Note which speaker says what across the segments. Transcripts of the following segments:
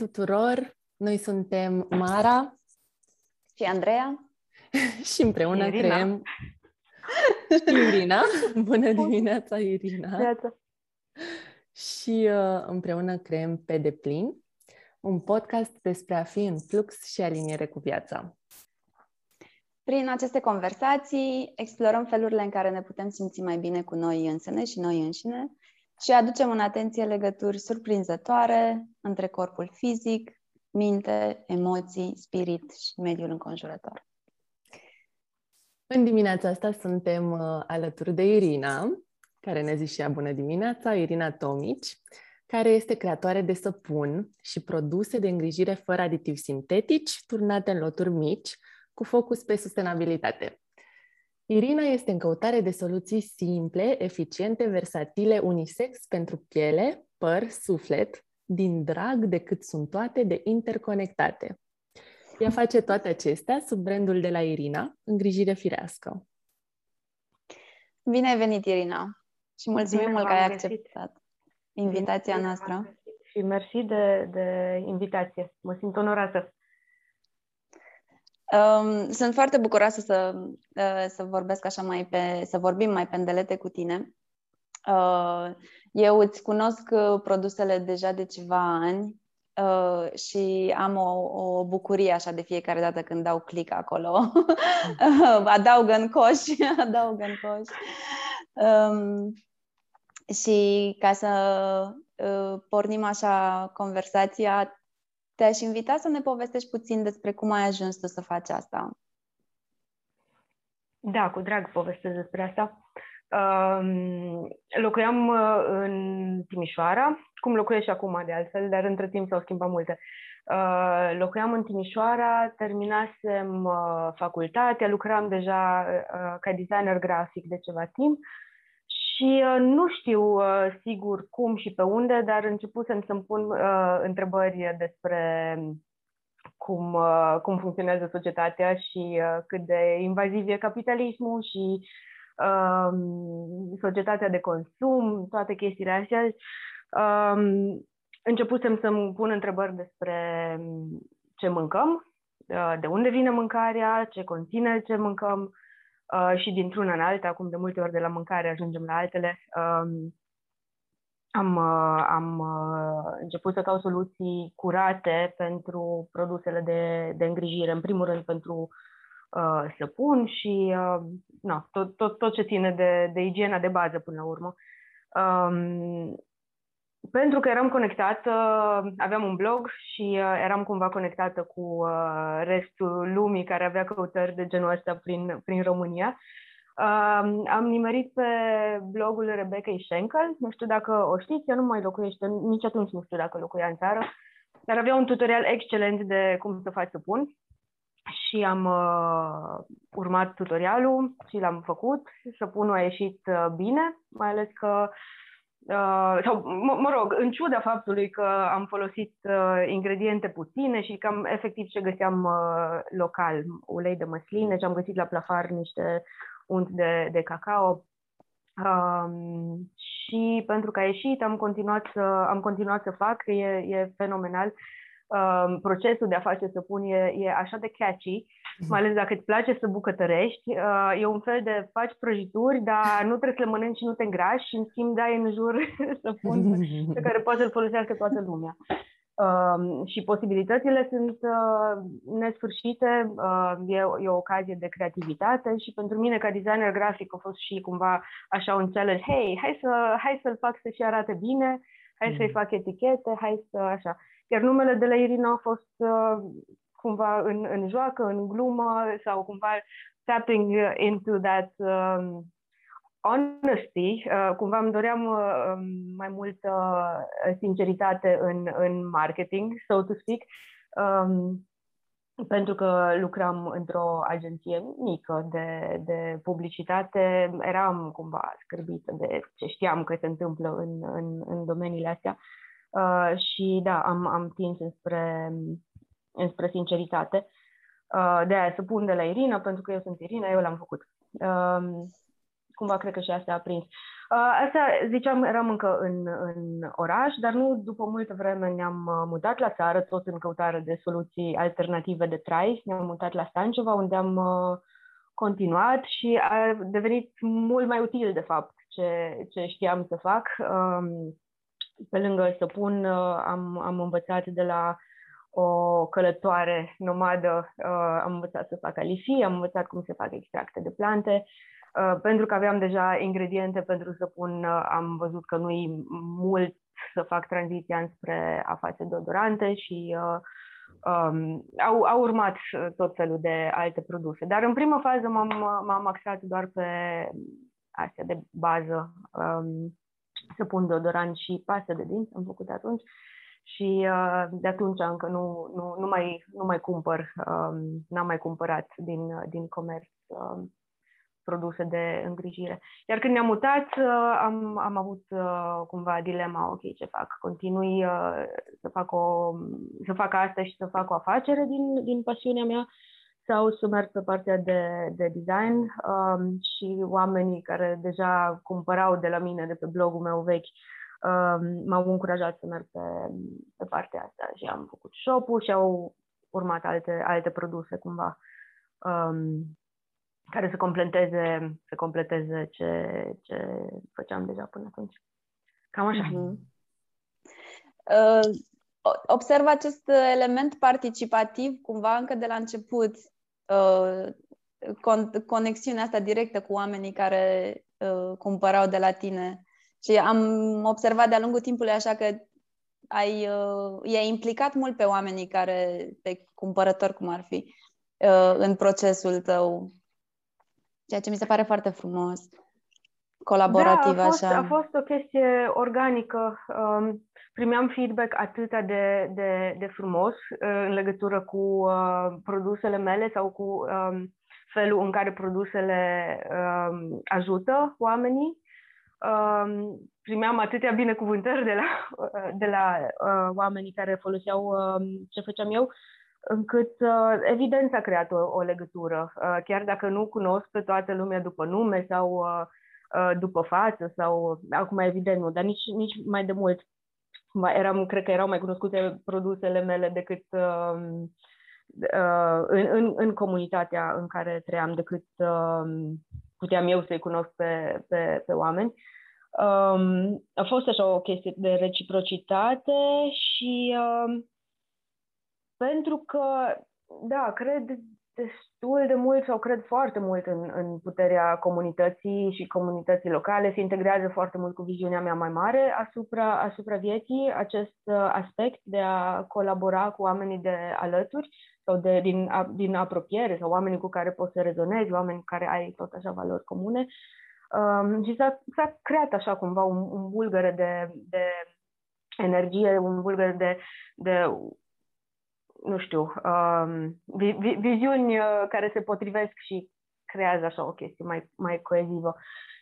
Speaker 1: Bun venit tuturor! Noi suntem Mara
Speaker 2: și Andreea
Speaker 1: și împreună Irina. creăm și Irina. Bună dimineața, Irina! Viața. Și uh, împreună creăm Pe deplin, un podcast despre a fi în flux și aliniere cu viața.
Speaker 2: Prin aceste conversații explorăm felurile în care ne putem simți mai bine cu noi însene și noi înșine și aducem în atenție legături surprinzătoare între corpul fizic, minte, emoții, spirit și mediul înconjurător.
Speaker 1: În dimineața asta suntem uh, alături de Irina, care ne zice bună dimineața, Irina Tomici, care este creatoare de săpun și produse de îngrijire fără aditivi sintetici, turnate în loturi mici, cu focus pe sustenabilitate. Irina este în căutare de soluții simple, eficiente, versatile, unisex pentru piele, păr, suflet, din drag de cât sunt toate de interconectate. Ea face toate acestea sub brandul de la Irina, îngrijire firească.
Speaker 2: Bine ai venit, Irina! Și mulțumim Bine mult că ai acceptat invitația Bine, noastră.
Speaker 3: Și mersi de, de invitație. Mă simt onorată.
Speaker 2: Um, sunt foarte bucuroasă să, uh, să vorbesc așa mai pe, să vorbim mai pendelete cu tine. Uh, eu îți cunosc uh, produsele deja de ceva ani uh, și am o, o bucurie așa de fiecare dată când dau click acolo. adaugă în coș, adaugă în coș. Um, și ca să uh, pornim așa conversația, te-aș invita să ne povestești puțin despre cum ai ajuns tu să faci asta.
Speaker 3: Da, cu drag povestesc despre asta. Uh, locuiam uh, în Timișoara, cum locuiesc și acum de altfel, dar între timp s-au schimbat multe. Uh, locuiam în Timișoara, terminasem uh, facultatea, lucram deja uh, ca designer grafic de ceva timp și uh, nu știu uh, sigur cum și pe unde, dar începusem să-mi pun uh, întrebări despre cum, uh, cum funcționează societatea și uh, cât de invaziv e capitalismul și uh, societatea de consum, toate chestiile astea. Uh, începusem să-mi pun întrebări despre ce mâncăm, uh, de unde vine mâncarea, ce conține ce mâncăm, uh, și dintr-una în alta, acum de multe ori de la mâncare ajungem la altele, um, am, uh, am uh, început să caut soluții curate pentru produsele de, de îngrijire, în primul rând pentru uh, săpun și uh, no, tot, tot, tot ce ține de, de igiena de bază până la urmă. Um, pentru că eram conectată, aveam un blog și uh, eram cumva conectată cu uh, restul lumii care avea căutări de genul ăsta prin, prin România. Uh, am nimerit pe blogul Rebecca Schenkel, nu știu dacă o știți, ea nu mai locuiește, nici atunci nu știu dacă locuia în țară, dar avea un tutorial excelent de cum să faci săpun și am uh, urmat tutorialul și l-am făcut. Săpunul a ieșit uh, bine, mai ales că uh, Uh, sau, mă, mă rog, în ciuda faptului că am folosit uh, ingrediente puține și cam efectiv ce găseam uh, local, ulei de măsline, ce am găsit la plafar niște unt de, de cacao. Um, și pentru că a ieșit, am continuat să, am continuat să fac, e, e fenomenal. Um, procesul de a face săpun e, e așa de catchy mai ales dacă îți place să bucătărești. Uh, e un fel de faci prăjituri, dar nu trebuie să le mănânci și nu te îngrași și în schimb dai în jur să pun pe care poate să-l folosească toată lumea. Uh, și posibilitățile sunt uh, nesfârșite, uh, e, e o ocazie de creativitate și pentru mine ca designer grafic a fost și cumva așa un challenge, hei, hai, să, hai să-l fac să și arate bine, hai să-i mm. fac etichete, hai să așa. Iar numele de la Irina a fost uh, cumva în, în joacă, în glumă sau cumva tapping into that um, honesty. Uh, cumva îmi doream uh, mai multă sinceritate în, în marketing, so to speak. Um, pentru că lucram într-o agenție mică de, de publicitate, eram cumva scârbită de ce știam că se întâmplă în, în, în domeniile astea. Uh, și da, am, am tins spre înspre sinceritate. Uh, de aia să pun de la Irina, pentru că eu sunt Irina, eu l-am făcut. Um, cumva cred că și asta a prins. Asta, ziceam, eram încă în, în oraș, dar nu după multă vreme ne-am mutat la țară, tot în căutare de soluții alternative de trai. Ne-am mutat la Stanceva, unde am continuat și a devenit mult mai util, de fapt, ce, ce știam să fac. Pe lângă stăpân, am, am învățat de la o călătoare nomadă, am învățat să fac alifii, am învățat cum se fac extracte de plante, Uh, pentru că aveam deja ingrediente pentru să pun, uh, am văzut că nu-i mult să fac tranziția înspre a face deodorante și uh, um, au, au urmat tot felul de alte produse. Dar în primă fază m-am, m-am axat doar pe astea de bază, um, să pun deodorant și pastă de dinți, am făcut atunci și uh, de atunci încă nu, nu, nu, mai, nu mai cumpăr, um, n-am mai cumpărat din, din comerț um, produse de îngrijire. Iar când ne-am mutat, uh, am, am avut uh, cumva dilema, ok, ce fac? Continui uh, să fac, o, să fac asta și să fac o afacere din, din pasiunea mea sau să merg pe partea de, de design um, și oamenii care deja cumpărau de la mine, de pe blogul meu vechi, um, m-au încurajat să merg pe, pe partea asta și am făcut shop-ul și au urmat alte, alte produse cumva. Um, care să completeze, să completeze ce, ce făceam deja până atunci. Cam așa. Uh-huh.
Speaker 2: Uh, observ acest element participativ cumva încă de la început, uh, con- conexiunea asta directă cu oamenii care uh, cumpărau de la tine. Și am observat de-a lungul timpului așa că ai, uh, i-ai implicat mult pe oamenii care, pe cumpărători cum ar fi, uh, în procesul tău ceea ce mi se pare foarte frumos, colaborativ
Speaker 3: da, a fost,
Speaker 2: așa.
Speaker 3: a fost o chestie organică. Um, primeam feedback atât de, de, de frumos uh, în legătură cu uh, produsele mele sau cu um, felul în care produsele um, ajută oamenii. Um, primeam atâtea binecuvântări de la, de la uh, oamenii care foloseau um, ce făceam eu, încât uh, evident s-a creat o, o legătură, uh, chiar dacă nu cunosc pe toată lumea după nume sau uh, uh, după față sau acum evident nu, dar nici, nici mai de mult mai eram, cred că erau mai cunoscute produsele mele decât uh, uh, în, în, în comunitatea în care trăiam, decât uh, puteam eu să-i cunosc pe, pe, pe oameni. Um, a fost așa o chestie de reciprocitate și uh, pentru că, da, cred destul de mult sau cred foarte mult în, în puterea comunității și comunității locale, se integrează foarte mult cu viziunea mea mai mare asupra, asupra vieții, acest uh, aspect de a colabora cu oamenii de alături sau de, din, a, din apropiere sau oamenii cu care poți să rezonezi, oameni care ai tot așa valori comune. Um, și s-a, s-a creat așa cumva un, un bulgăre de, de energie, un bulgăre de, de nu știu, um, vi- viziuni uh, care se potrivesc și creează așa o chestie mai, mai coezivă.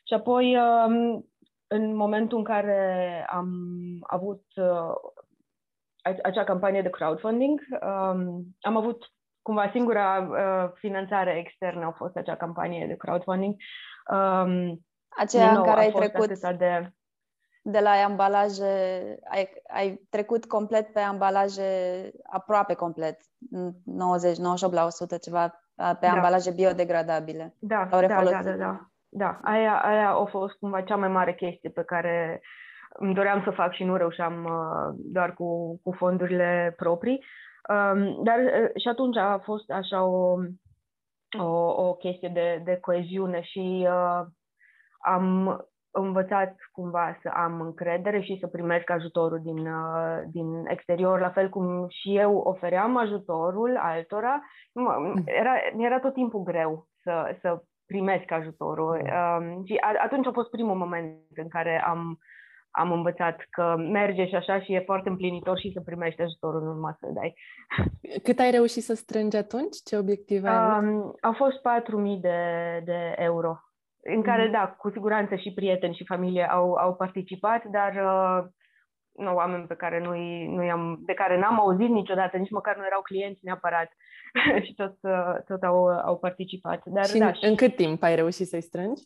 Speaker 3: Și apoi, um, în momentul în care am avut uh, acea campanie de crowdfunding, um, am avut cumva singura uh, finanțare externă a fost acea campanie de crowdfunding. Um,
Speaker 2: Aceea nou, în care ai trecut de de la ambalaje, ai, ai trecut complet pe ambalaje, aproape complet, 90-98% ceva, pe da. ambalaje biodegradabile.
Speaker 3: Da, da, da, da, da. Da, aia, aia a fost cumva cea mai mare chestie pe care îmi doream să fac și nu reușeam uh, doar cu, cu fondurile proprii. Um, dar uh, și atunci a fost așa o, o, o chestie de, de coeziune și uh, am învățat cumva să am încredere și să primesc ajutorul din, uh, din exterior, la fel cum și eu ofeream ajutorul altora. Mm. Era, era tot timpul greu să, să primesc ajutorul. Mm. Um, și atunci a fost primul moment în care am, am învățat că merge și așa și e foarte împlinitor și să primești ajutorul, nu numai să dai.
Speaker 1: Cât ai reușit să strângi atunci? Ce obiective ai avut?
Speaker 3: Um, au fost 4.000 de, de euro în care, mm. da, cu siguranță și prieteni și familie au, au participat, dar uh, nu, oameni pe care nu nu am, de care n-am auzit niciodată, nici măcar nu erau clienți neapărat și tot, uh, tot au, au participat. Dar,
Speaker 1: și
Speaker 3: da,
Speaker 1: în, și... în cât timp ai reușit să-i strângi?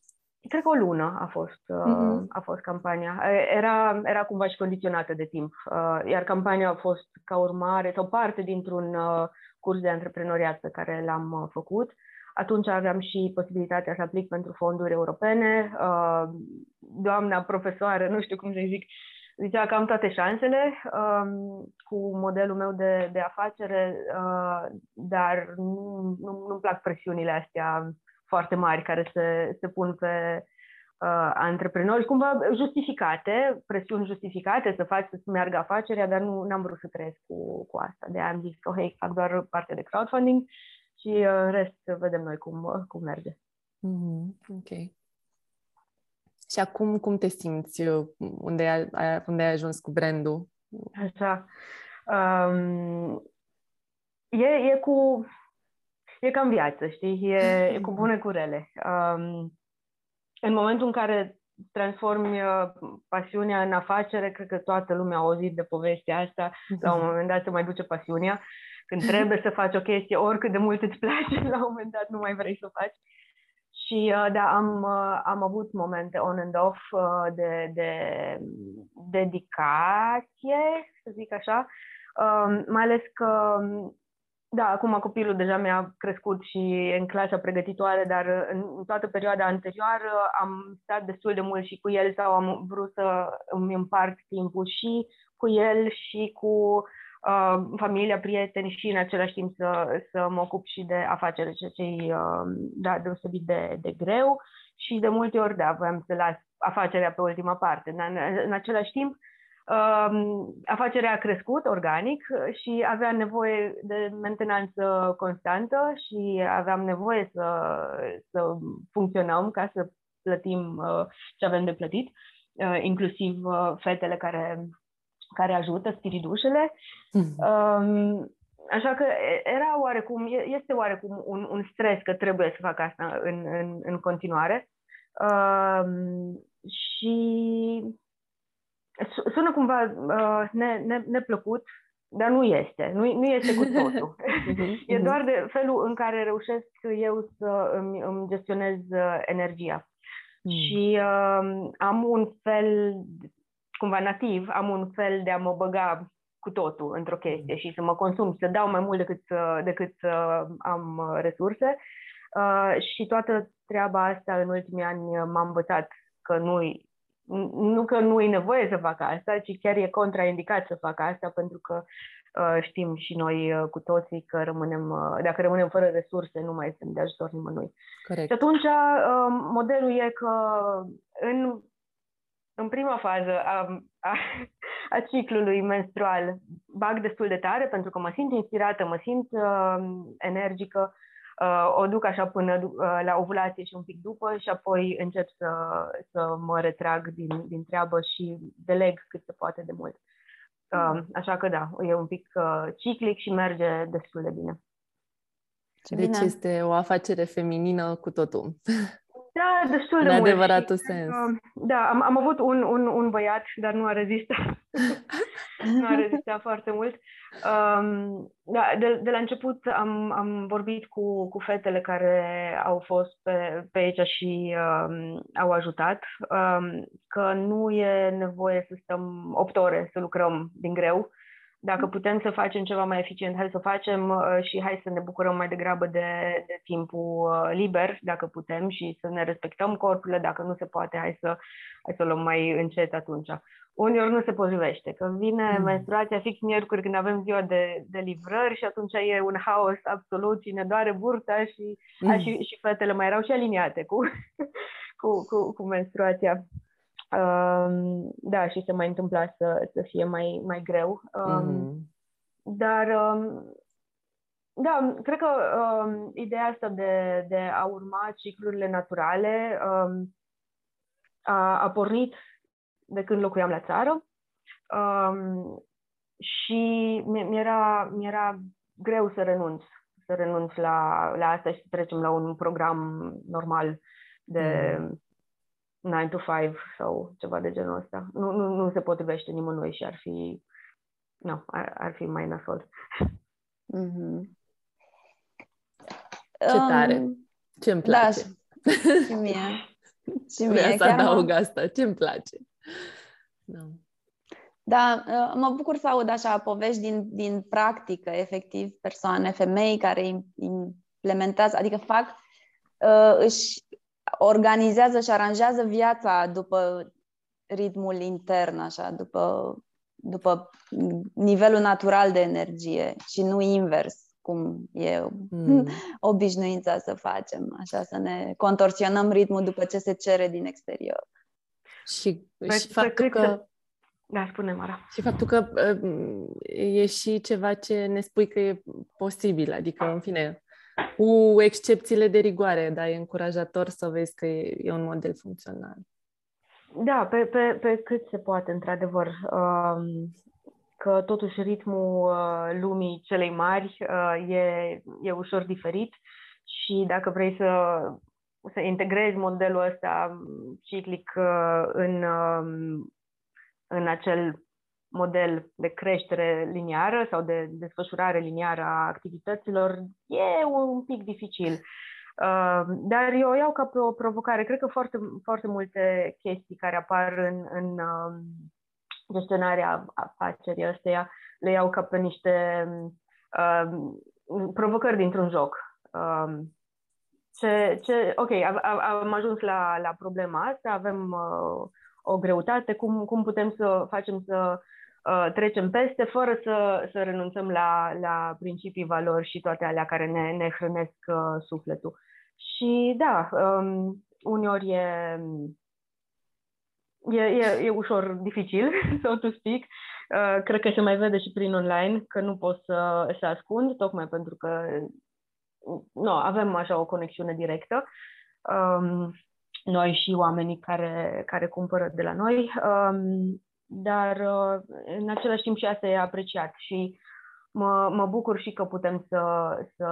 Speaker 3: cred că o lună a fost, uh-huh. a fost campania. Era, era cumva și condiționată de timp, uh, iar campania a fost ca urmare sau parte dintr-un uh, curs de antreprenoriat pe care l-am uh, făcut. Atunci aveam și posibilitatea să aplic pentru fonduri europene. Doamna profesoară, nu știu cum să zic, zicea că am toate șansele um, cu modelul meu de, de afacere, dar nu, nu, nu-mi plac presiunile astea foarte mari care se, se pun pe uh, antreprenori, cumva justificate, presiuni justificate să faci să meargă afacerea, dar nu am vrut să trăiesc cu, cu asta. De am zis că, hei, fac doar parte de crowdfunding și uh, în rest vedem noi cum, uh, cum merge.
Speaker 1: Mm-hmm. Ok. Și acum cum te simți? Unde ai, unde ai ajuns cu brandul?
Speaker 3: Așa. Um, e, e cu e ca în viață, știi? E, e cu bune, cu rele. Um, în momentul în care transformi uh, pasiunea în afacere, cred că toată lumea a auzit de povestea asta, la un moment dat se mai duce pasiunea. Când trebuie să faci o chestie, oricât de mult îți place, la un moment dat nu mai vrei să o faci. Și uh, da, am, uh, am avut momente on and off uh, de, de dedicație, să zic așa, uh, mai ales că da, acum copilul deja mi-a crescut și în clasa pregătitoare, dar în toată perioada anterioară am stat destul de mult și cu el sau am vrut să îmi împart timpul și cu el și cu uh, familia, prieteni și în același timp să, să mă ocup și de afacere, ceea ce e uh, da, deosebit de, de greu. Și de multe ori, da, voiam să las afacerea pe ultima parte, dar în, în același timp afacerea a crescut organic și avea nevoie de mentenanță constantă și aveam nevoie să, să funcționăm ca să plătim uh, ce avem de plătit, uh, inclusiv uh, fetele care, care ajută, spiridușele. Mm-hmm. Așa că era oarecum, este oarecum un, un stres că trebuie să fac asta în, în, în continuare. și sună cumva uh, ne, ne, neplăcut, dar nu este. Nu, nu este cu totul. Mhm, e mhm. doar de felul în care reușesc eu să îmi, îmi gestionez uh, energia. Mm. Și uh, am un fel, cumva nativ, am un fel de a mă băga cu totul într-o chestie și să mă consum, să dau mai mult decât, decât am resurse. Uh, și toată treaba asta în ultimii ani m-a învățat că nu nu că nu e nevoie să facă asta, ci chiar e contraindicat să facă asta, pentru că uh, știm și noi uh, cu toții că rămânem, uh, dacă rămânem fără resurse, nu mai suntem de ajutor nimănui. Corect. Și atunci uh, modelul e că în, în prima fază a, a, a ciclului menstrual bag destul de tare pentru că mă simt inspirată, mă simt uh, energică, uh, o duc așa până uh, la ovulație și un pic după și apoi încep să, să mă retrag din, din treabă și deleg cât se poate de mult. Uh, așa că da, e un pic uh, ciclic și merge destul de bine.
Speaker 1: Ce deci bine. este o afacere feminină cu totul.
Speaker 3: Da, destul de
Speaker 1: în
Speaker 3: mult.
Speaker 1: În adevăratul sens.
Speaker 3: Da, am, am avut un, un, un băiat, dar nu a rezistat. nu a rezistat foarte mult. Um, da, de, de la început am, am vorbit cu, cu fetele care au fost pe, pe aici și um, au ajutat um, că nu e nevoie să stăm 8 ore să lucrăm din greu dacă putem să facem ceva mai eficient, hai să facem uh, și hai să ne bucurăm mai degrabă de, de timpul uh, liber, dacă putem, și să ne respectăm corpurile. Dacă nu se poate, hai să, hai să luăm mai încet atunci. Uneori nu se potrivește, că vine mm. menstruația fix miercuri când avem ziua de, de livrări și atunci e un haos absolut și ne doare burta și, mm. a, și, și fetele mai erau și aliniate cu, cu, cu, cu menstruația. Um, da, și se mai întâmpla să, să fie mai, mai greu. Um, mm-hmm. Dar, um, da, cred că um, ideea asta de, de a urma ciclurile naturale um, a, a pornit de când locuiam la țară um, și mi-era, mi-era greu să renunț, să renunț la, la asta și să trecem la un program normal de, mm. 9 to 5 sau ceva de genul ăsta. Nu, nu, nu se potrivește nimănui și ar fi, nu, ar, ar fi mai nasol. Mm-hmm.
Speaker 1: Ce tare! Ce îmi place!
Speaker 2: Da, și mie.
Speaker 1: Și mie Vreau să adaug mă... asta, ce-mi place.
Speaker 2: Da. Da, uh, mă bucur să aud așa povești din, din practică, efectiv, persoane, femei care implementează, adică fac, uh, își organizează și aranjează viața după ritmul intern, așa, după, după nivelul natural de energie și nu invers, cum e mm. obișnuința să facem, așa, să ne contorsionăm ritmul după ce se cere din exterior.
Speaker 1: Și, păi, și faptul că...
Speaker 3: Da, spune, Mara.
Speaker 1: Și faptul că uh, e și ceva ce ne spui că e posibil, adică, în fine, cu excepțiile de rigoare, dar e încurajator să vezi că e, e un model funcțional.
Speaker 3: Da, pe, pe, pe cât se poate, într-adevăr. Um, că totuși ritmul uh, lumii celei mari uh, e, e ușor diferit și dacă vrei să, să integrezi modelul ăsta ciclic uh, în, um, în acel model de creștere liniară sau de desfășurare liniară a activităților, e un pic dificil. Uh, dar eu o iau ca o provocare. Cred că foarte, foarte multe chestii care apar în, în uh, gestionarea afacerii ăsteia le iau ca pe niște uh, provocări dintr-un joc. Uh, ce, ce, ok, am, am ajuns la, la problema asta, avem uh, o greutate, cum, cum putem să facem să uh, trecem peste fără să, să renunțăm la, la principii, valori și toate alea care ne, ne hrănesc uh, sufletul. Și da, um, uneori e, e, e, e ușor dificil, so to speak. Uh, cred că se mai vede și prin online că nu pot să, să ascund, tocmai pentru că nu, avem așa o conexiune directă. Um, noi și oamenii care, care cumpără de la noi, um, dar uh, în același timp și asta e apreciat și mă, mă bucur și că putem să, să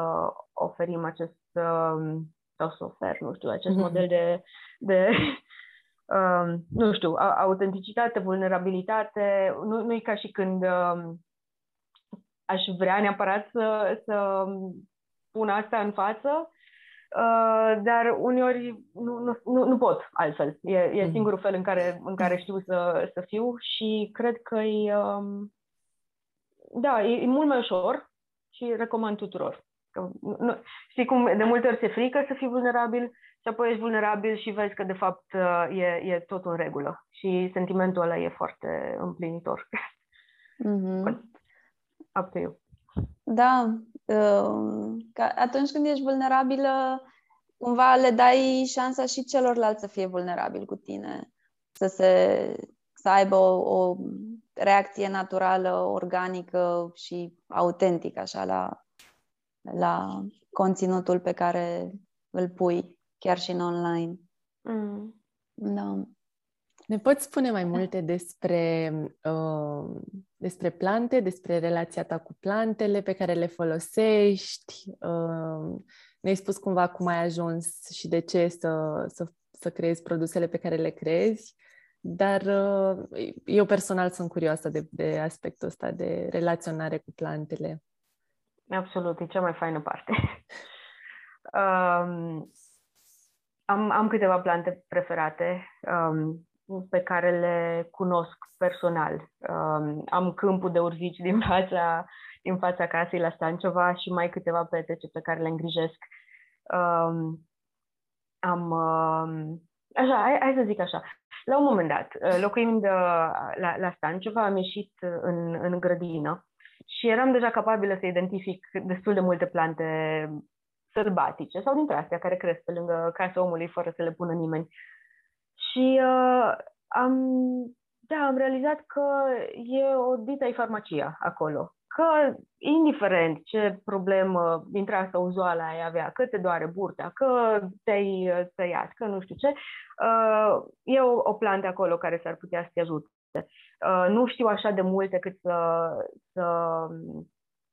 Speaker 3: oferim acest, um, sau să ofer, nu știu, acest mm-hmm. model de, de um, nu știu, autenticitate, vulnerabilitate. Nu, nu e ca și când um, aș vrea neapărat să, să pun asta în față, Uh, dar uneori nu, nu, nu, nu pot altfel. E, e mm. singurul fel în care, în care știu să, să fiu și cred că e, um, da, e, e mult mai ușor și recomand tuturor. Că, nu, știi cum de multe ori se frică să fii vulnerabil și apoi ești vulnerabil și vezi că de fapt uh, e, e tot în regulă și sentimentul ăla e foarte împlinitor. Mm-hmm. Up to you.
Speaker 2: Da, Ehm, că atunci când ești vulnerabilă, cumva le dai șansa și celorlalți să fie vulnerabili cu tine, să se să aibă o, o reacție naturală, organică și autentică așa la, la conținutul pe care îl pui chiar și în online. Mm. Da.
Speaker 1: Ne poți spune mai multe despre, uh, despre plante, despre relația ta cu plantele pe care le folosești? Uh, ne-ai spus cumva cum ai ajuns și de ce să, să, să creezi produsele pe care le crezi, dar uh, eu personal sunt curioasă de, de aspectul ăsta de relaționare cu plantele.
Speaker 3: Absolut, e cea mai faină parte. um, am, am câteva plante preferate. Um, pe care le cunosc personal. Um, am câmpul de urzici din fața, din fața casei la Stanceva și mai câteva petece pe care le îngrijesc. Um, am, um, așa, hai, hai să zic așa, la un moment dat, uh, locuind uh, la, la Stanceva, am ieșit în, în grădină și eram deja capabilă să identific destul de multe plante sălbatice sau dintre astea care cresc pe lângă casa omului fără să le pună nimeni. Și uh, am, da, am realizat că e o dita farmacia acolo. Că, indiferent ce problemă dintre asta uzuală ai avea, că te doare burta, că te-ai uh, tăiat, că nu știu ce, uh, e o, o plantă acolo care s-ar putea să te ajute. Uh, nu știu așa de multe cât să, să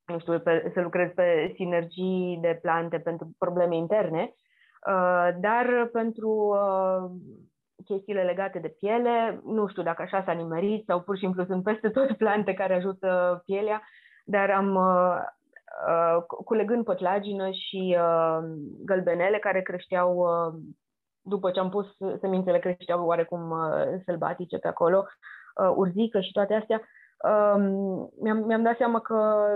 Speaker 3: nu știu, pe, să lucrez pe sinergii de plante pentru probleme interne, uh, dar pentru uh, chestiile legate de piele, nu știu dacă așa s-a nimerit sau pur și simplu sunt peste tot plante care ajută pielea, dar am uh, uh, culegând pătlagină și uh, gălbenele care creșteau uh, după ce am pus semințele creșteau oarecum uh, sălbatice pe acolo, uh, urzică și toate astea, um, mi-am, mi-am dat seama că,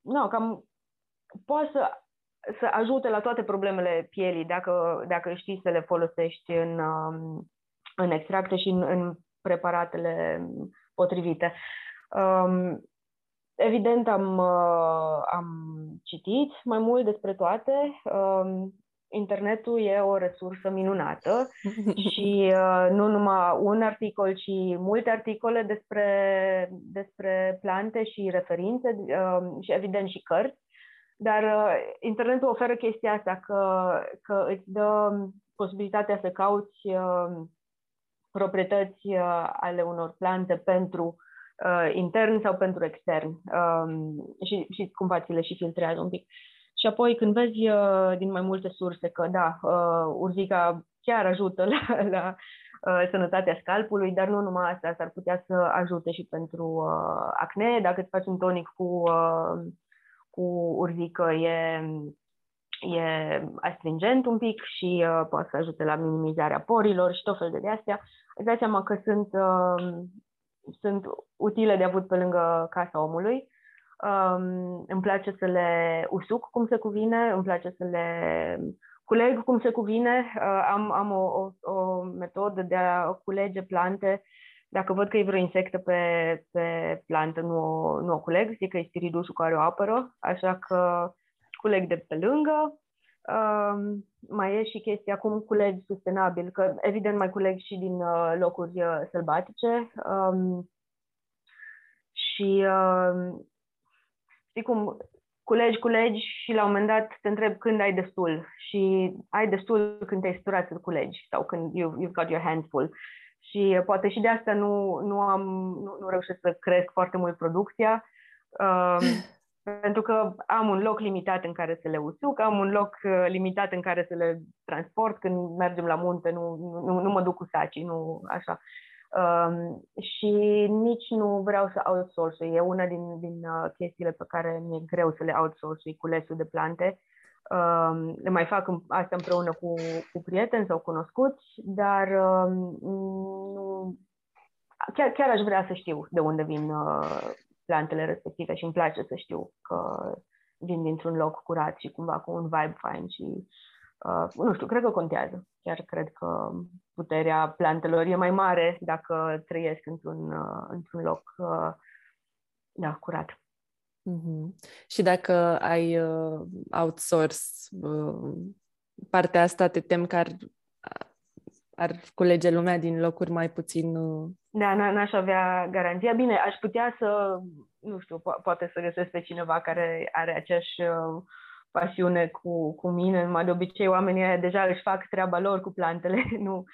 Speaker 3: nu, cam poate să, să ajute la toate problemele pielii dacă, dacă știi să le folosești în, um, în extracte și în, în preparatele potrivite. Um, evident, am, uh, am citit mai mult despre toate. Um, internetul e o resursă minunată și uh, nu numai un articol, ci multe articole despre, despre plante și referințe uh, și evident și cărți. Dar uh, internetul oferă chestia asta, că, că îți dă posibilitatea să cauți uh, proprietăți uh, ale unor plante pentru uh, intern sau pentru extern um, și, și cumva ți le și filtrează un pic. Și apoi când vezi uh, din mai multe surse că da, uh, urzica chiar ajută la, la uh, sănătatea scalpului, dar nu numai asta, s-ar putea să ajute și pentru uh, acne. Dacă îți faci un tonic cu, uh, cu urzică, e, e astringent un pic și uh, poate să ajute la minimizarea porilor și tot felul de astea. Îți dai seama că sunt, uh, sunt utile de avut pe lângă casa omului Um, îmi place să le usuc cum se cuvine, îmi place să le culeg cum se cuvine. Uh, am am o, o, o metodă de a culege plante. Dacă văd că e vreo insectă pe, pe plantă, nu o, nu o culeg, zic că e spiridușul care o apără, așa că culeg de pe lângă. Uh, mai e și chestia cum culegi sustenabil, că evident mai culeg și din uh, locuri uh, sălbatice. Um, și uh, știi cum, culegi, culegi și la un moment dat te întreb când ai destul și ai destul când te-ai săturat să culegi sau când you've, you've got your hands full. Și poate și de asta nu, nu, am, nu, nu reușesc să cresc foarte mult producția, um, pentru că am un loc limitat în care să le usuc, am un loc uh, limitat în care să le transport când mergem la munte, nu, nu, nu mă duc cu sacii, nu așa. Um, și nici nu vreau să outsource. E una din, din uh, chestiile pe care mi-e greu să le outsource, culesul de plante. Um, le mai fac asta împreună cu, cu prieteni sau cunoscuți, dar um, nu, chiar, chiar aș vrea să știu de unde vin uh, plantele respective și îmi place să știu că vin dintr-un loc curat și cumva cu un vibe fain și uh, nu știu, cred că contează. Chiar cred că puterea plantelor e mai mare dacă trăiesc într-un, uh, într-un loc uh, da, curat.
Speaker 1: Mm-hmm. Și dacă ai uh, outsource uh, partea asta, te tem că ar, ar culege lumea din locuri mai puțin... Uh...
Speaker 3: Da, n-aș avea garanția. Bine, aș putea să, nu știu, po- poate să găsesc pe cineva care are aceeași uh, pasiune cu, cu mine. Mai de obicei, oamenii aia deja își fac treaba lor cu plantele. Nu,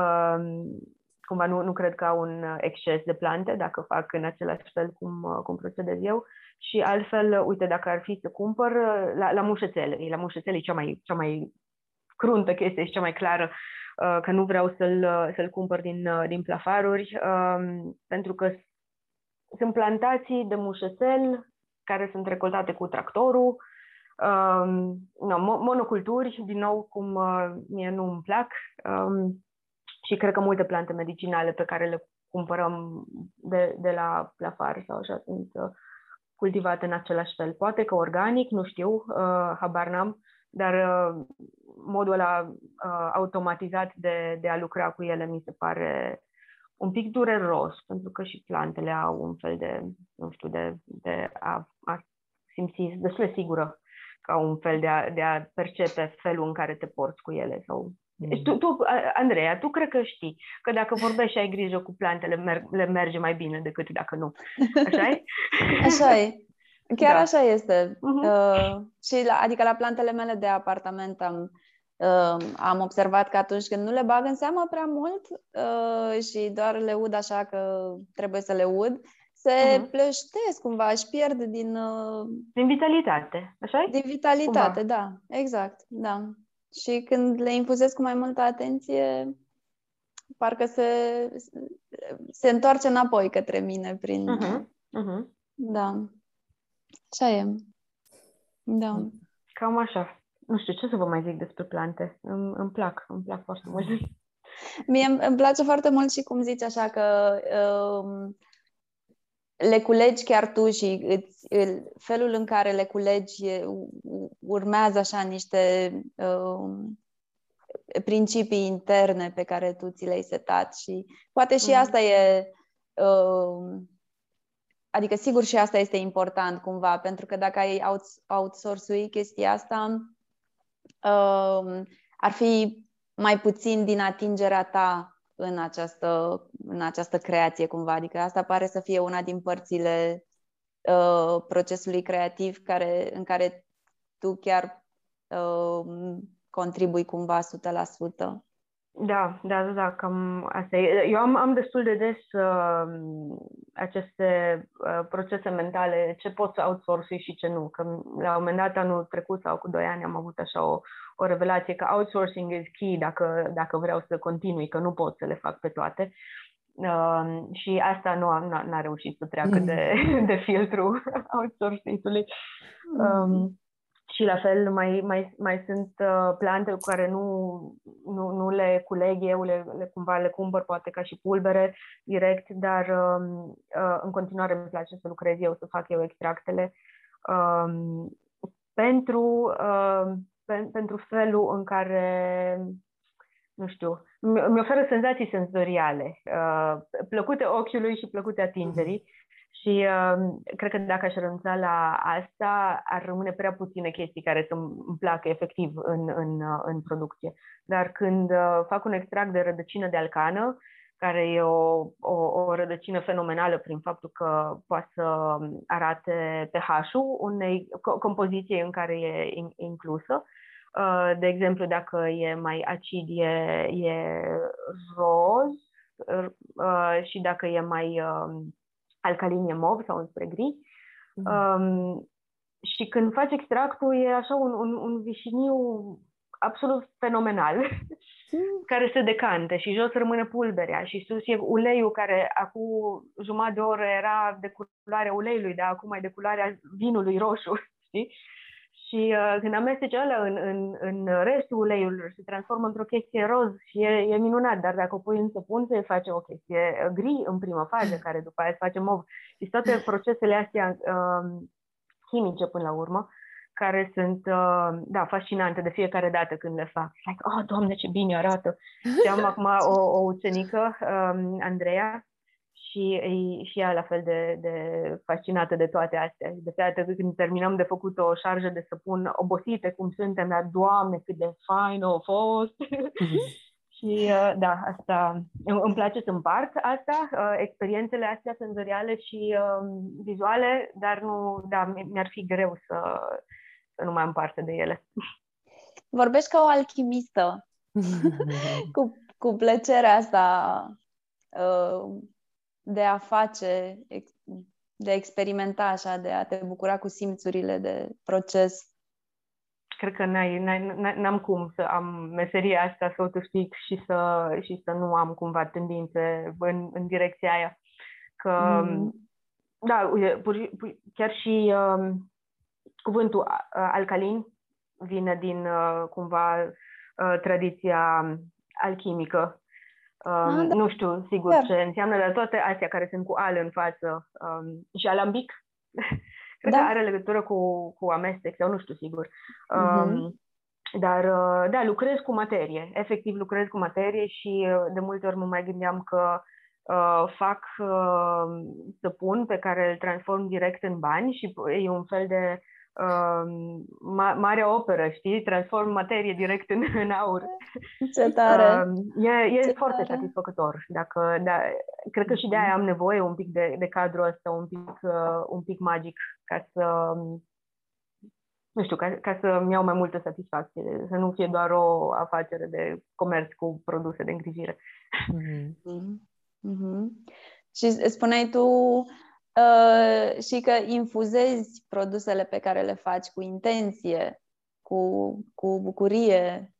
Speaker 3: um, cumva nu, nu cred că au un exces de plante dacă fac în același fel cum, uh, cum procedez eu. Și altfel, uite, dacă ar fi să cumpăr uh, la, la mușețele, la mușețele e cea mai, cea mai cruntă chestie și cea mai clară, uh, că nu vreau să-l, să-l cumpăr din, din plafaruri, um, pentru că sunt plantații de mușețel care sunt recoltate cu tractorul, Um, no, monoculturi, din nou, cum uh, mie nu îmi plac um, și cred că multe plante medicinale pe care le cumpărăm de, de la plafar sau așa sunt uh, cultivate în același fel. Poate că organic, nu știu, uh, habar n-am, dar uh, modul ăla uh, automatizat de, de a lucra cu ele mi se pare un pic dureros, pentru că și plantele au un fel de, nu știu, de, de a, a simți destul de sigură ca un fel de a, de a percepe felul în care te porți cu ele. Sau... Deci tu, tu, Andreea, tu cred că știi că dacă vorbești și ai grijă cu plantele, mer- le merge mai bine decât dacă nu. Așa e?
Speaker 2: Așa e. Chiar da. așa este. Uh-huh. Uh, și la, adică la plantele mele de apartament am, uh, am observat că atunci când nu le bag în seamă prea mult uh, și doar le ud așa că trebuie să le ud, se uh-huh. plăștesc cumva, își pierd din... Uh,
Speaker 3: din vitalitate, așa
Speaker 2: Din vitalitate, cumva. da, exact, da. Și când le infuzez cu mai multă atenție, parcă se, se întoarce înapoi către mine prin... Uh-huh. Uh-huh. Da. Așa e. Da.
Speaker 3: Cam așa. nu știu ce să vă mai zic despre plante. Îmi, îmi plac, îmi plac foarte mult.
Speaker 2: Mie îmi place foarte mult și cum zici așa că um, le culegi chiar tu și îți, felul în care le culegi urmează așa niște um, principii interne pe care tu ți le-ai setat și poate și mm. asta e um, adică sigur și asta este important cumva pentru că dacă ai outsource chestia asta um, ar fi mai puțin din atingerea ta în această, în această creație cumva. Adică asta pare să fie una din părțile uh, procesului creativ care, în care tu chiar uh, contribui cumva 100%.
Speaker 3: Da, da, da, da, cam asta e. Eu am, am destul de des uh, aceste uh, procese mentale, ce pot să outsource și ce nu. Că la un moment dat, anul trecut sau cu doi ani, am avut așa o, o revelație că outsourcing is key dacă, dacă vreau să continui, că nu pot să le fac pe toate. Uh, și asta nu a, n-a reușit să treacă mm. de, de filtru outsourcing-ului. Um, mm. Și la fel mai, mai, mai sunt uh, plante cu care nu, nu, nu le culeg eu, le, le cumva le cumpăr poate ca și pulbere direct, dar uh, uh, în continuare îmi place să lucrez eu, să fac eu extractele. Uh, pentru, uh, pe, pentru felul în care, nu știu, mi oferă senzații senzoriale, uh, plăcute ochiului și plăcute atingerii. Și uh, cred că dacă aș renunța la asta, ar rămâne prea puține chestii care să îmi placă efectiv în, în, uh, în producție. Dar când uh, fac un extract de rădăcină de alcană, care e o, o, o rădăcină fenomenală prin faptul că poate să arate pH-ul unei compoziții în care e in, inclusă. Uh, de exemplu, dacă e mai acid, e, e roz uh, și dacă e mai uh, alcalin e mov sau înspre gri. Mm. Um, și când faci extractul e așa un, un, un vișiniu absolut fenomenal mm. care se decante și jos rămâne pulberea și sus e uleiul care acum jumătate de oră era de culoarea uleiului, dar acum e de culoarea vinului roșu, știi? Și uh, când amesteci ăla în, în, în restul uleiului, se transformă într-o chestie roz și e, e minunat, dar dacă o pui în săpun, se face o chestie gri în prima fază, care după aia se face mov. Și toate procesele astea uh, chimice până la urmă, care sunt, uh, da, fascinante de fiecare dată când le fac. Like, oh, doamne, ce bine arată! Și am acum o, o ucenică, um, Andreea, și, e, și ea la fel de, de fascinată de toate astea. De fiecare dată când terminăm de făcut o șarjă de săpun, obosite cum suntem, dar Doamne, cât de fain a fost! și uh, da, asta îmi place să împart asta, uh, experiențele astea senzoriale și um, vizuale, dar nu, da, mi-ar fi greu să, să nu mai împarte de ele.
Speaker 2: Vorbești ca o alchimistă, cu, cu plăcerea asta uh, de a face, de a experimenta așa, de a te bucura cu simțurile de proces.
Speaker 3: Cred că n-ai, n-ai, n-am cum să am meseria asta, să o speak, și să, și să nu am cumva tendințe în, în direcția aia. Că, mm. da, pur, pur, chiar și um, cuvântul uh, alcalin vine din uh, cumva uh, tradiția alchimică Um, ah, da. Nu știu sigur Chiar. ce înseamnă, dar toate astea care sunt cu al în față um, și alambic, cred da. că are legătură cu, cu amestec sau nu știu sigur. Um, uh-huh. Dar, uh, da, lucrez cu materie. Efectiv, lucrez cu materie și uh, de multe ori mă mai gândeam că uh, fac uh, săpun pe care îl transform direct în bani și e un fel de uh, ma- mare operă, știi? Transform materie direct în, în aur.
Speaker 2: Ce tare!
Speaker 3: Uh, e e Ce foarte tare. satisfăcător. Dacă, da, cred că și de aia am nevoie un pic de, de cadru ăsta, un pic, uh, un pic magic, ca să nu știu, ca, ca să-mi iau mai multă satisfacție, să nu fie doar o afacere de comerț cu produse de îngrijire. Mm-hmm.
Speaker 2: Mm-hmm. Și spuneai tu Uh, și că infuzezi produsele pe care le faci cu intenție, cu, cu bucurie.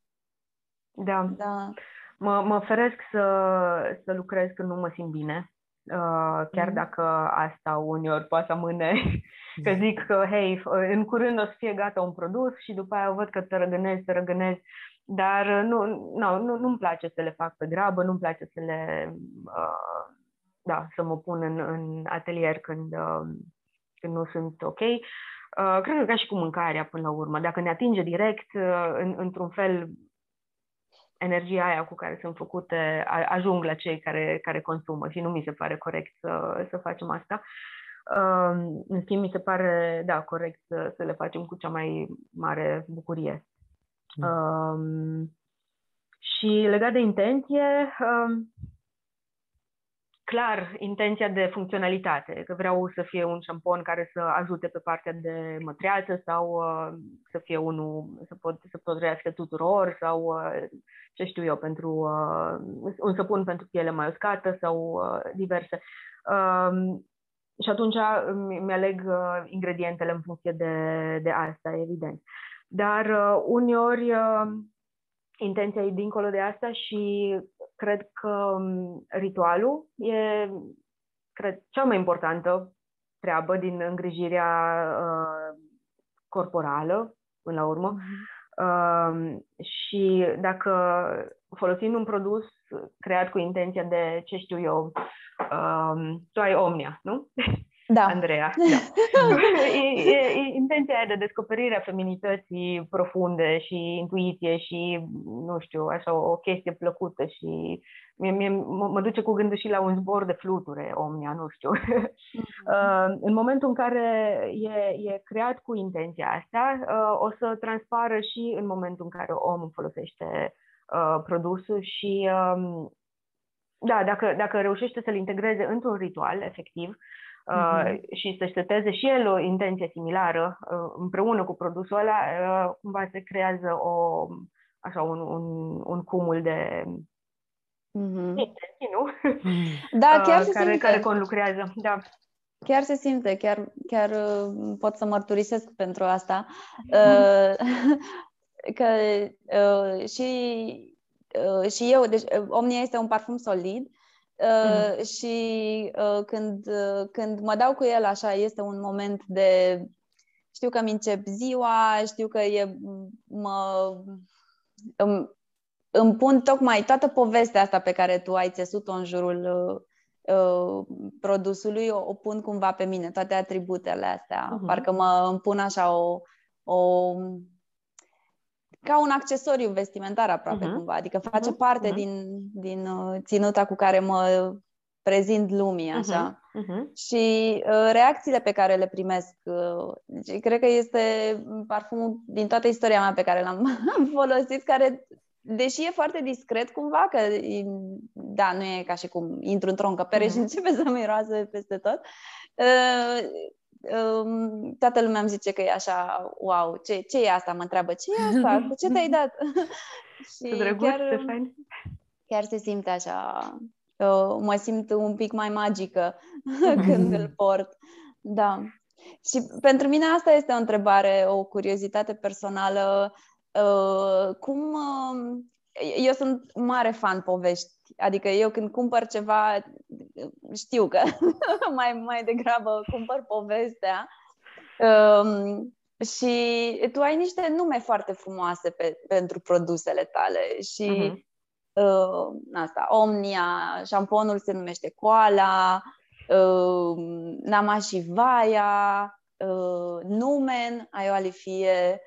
Speaker 3: Da. da. Mă, mă feresc să, să lucrez când nu mă simt bine. uh, chiar mm. dacă asta uneori poate să amâne, că zic că, hei, în curând o să fie gata un produs și după aia văd că te răgânezi, te răgânezi, dar nu, nu, nu, nu-mi place să le fac pe grabă, nu-mi place să le, uh, da, să mă pun în, în atelier când, uh, când nu sunt ok. Uh, cred că ca și cu mâncarea până la urmă. Dacă ne atinge direct, uh, în, într-un fel, energia aia cu care sunt făcute ajung la cei care, care consumă și nu mi se pare corect să, să facem asta. Uh, în schimb, mi se pare, da, corect să, să le facem cu cea mai mare bucurie. Mm. Um, și legat de intenție, um, clar intenția de funcționalitate, că vreau să fie un șampon care să ajute pe partea de mătreață sau uh, să fie unul să pot să potrivească tuturor sau uh, ce știu eu pentru uh, un săpun pentru piele mai uscată sau uh, diverse. Uh, și atunci mi-aleg uh, ingredientele în funcție de, de asta, evident. Dar uh, uneori uh, intenția e dincolo de asta și cred că um, ritualul e cred, cea mai importantă treabă din îngrijirea uh, corporală, până la urmă. Uh, și dacă folosim un produs creat cu intenția de, ce știu eu, uh, tu ai Omnia, nu?
Speaker 2: da.
Speaker 3: Andreea. Da. e, e, e intenția de descoperire a feminității profunde și intuiție și, nu știu, așa o, o chestie plăcută și mie, mie, mă, mă duce cu gândul și la un zbor de fluture, omnia, nu știu. uh, în momentul în care e, e creat cu intenția asta, uh, o să transpară și în momentul în care omul folosește uh, produsul și uh, da, dacă, dacă reușește să-l integreze într-un ritual, efectiv, uh, și să-și seteze și el o intenție similară uh, împreună cu produsul ăla, uh, cumva se creează o, așa, un, un, un cumul de mm-hmm. intenții, nu?
Speaker 2: Da, chiar se
Speaker 3: care,
Speaker 2: simte.
Speaker 3: care conlucrează, da.
Speaker 2: Chiar se simte, chiar, chiar pot să mărturisesc pentru asta. Mm-hmm. că uh, și, uh, și eu, deci Omnia este un parfum solid Uh, mm. Și uh, când, uh, când mă dau cu el așa, este un moment de. Știu că mi încep ziua, știu că e. Mă, îmi, îmi pun tocmai toată povestea asta pe care tu ai țesut-o în jurul uh, produsului, o, o pun cumva pe mine, toate atributele astea. Uh-huh. Parcă mă îmi pun așa o, o ca un accesoriu vestimentar aproape uh-huh. cumva, adică face uh-huh. parte uh-huh. din, din uh, ținuta cu care mă prezint lumii, așa. Uh-huh. Uh-huh. Și uh, reacțiile pe care le primesc, uh, deci, cred că este parfumul din toată istoria mea pe care l-am folosit, care, deși e foarte discret cumva, că da, nu e ca și cum intru într-o încăpere uh-huh. și începe să miroase peste tot, uh, toată lumea îmi zice că e așa, wow, ce, ce e asta? Mă întreabă, ce e asta? Cu ce te-ai dat?
Speaker 3: și drăguț, chiar,
Speaker 2: chiar se simte așa, mă simt un pic mai magică când îl port. Da. Și pentru mine asta este o întrebare, o curiozitate personală. Cum eu sunt mare fan povești. Adică eu când cumpăr ceva, știu că mai, mai degrabă cumpăr povestea. Um, și tu ai niște nume foarte frumoase pe, pentru produsele tale și uh-huh. uh, asta, Omnia, șamponul se numește Koala, uh, Namashivaya, uh, Numen, ai o alifie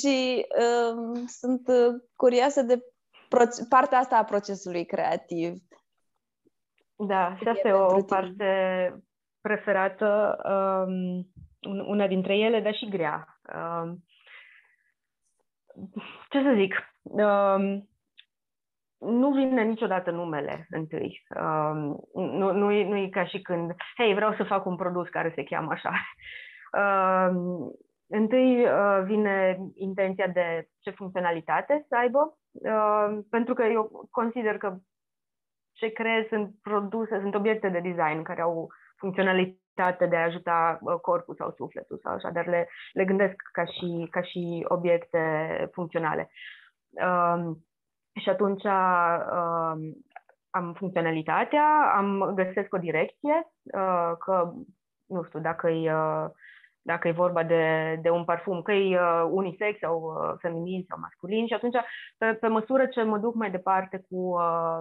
Speaker 2: și uh, sunt curioasă de partea asta a procesului creativ.
Speaker 3: Da, și asta e o, o parte preferată, um, una dintre ele, dar și grea. Um, ce să zic? Um, nu vine niciodată numele întâi. Um, nu, nu, e, nu e ca și când, hei, vreau să fac un produs care se cheamă așa. Um, întâi uh, vine intenția de ce funcționalitate să aibă, uh, pentru că eu consider că ce creez sunt produse, sunt obiecte de design care au funcționalitate de a ajuta uh, corpul sau sufletul sau așa, dar le, le gândesc ca și, ca și obiecte funcționale. Uh, și atunci uh, am funcționalitatea, am găsesc o direcție, uh, că, nu știu, dacă e, uh, dacă e vorba de, de un parfum, că e uh, unisex sau uh, feminin sau masculin și atunci, pe, pe măsură ce mă duc mai departe cu, uh,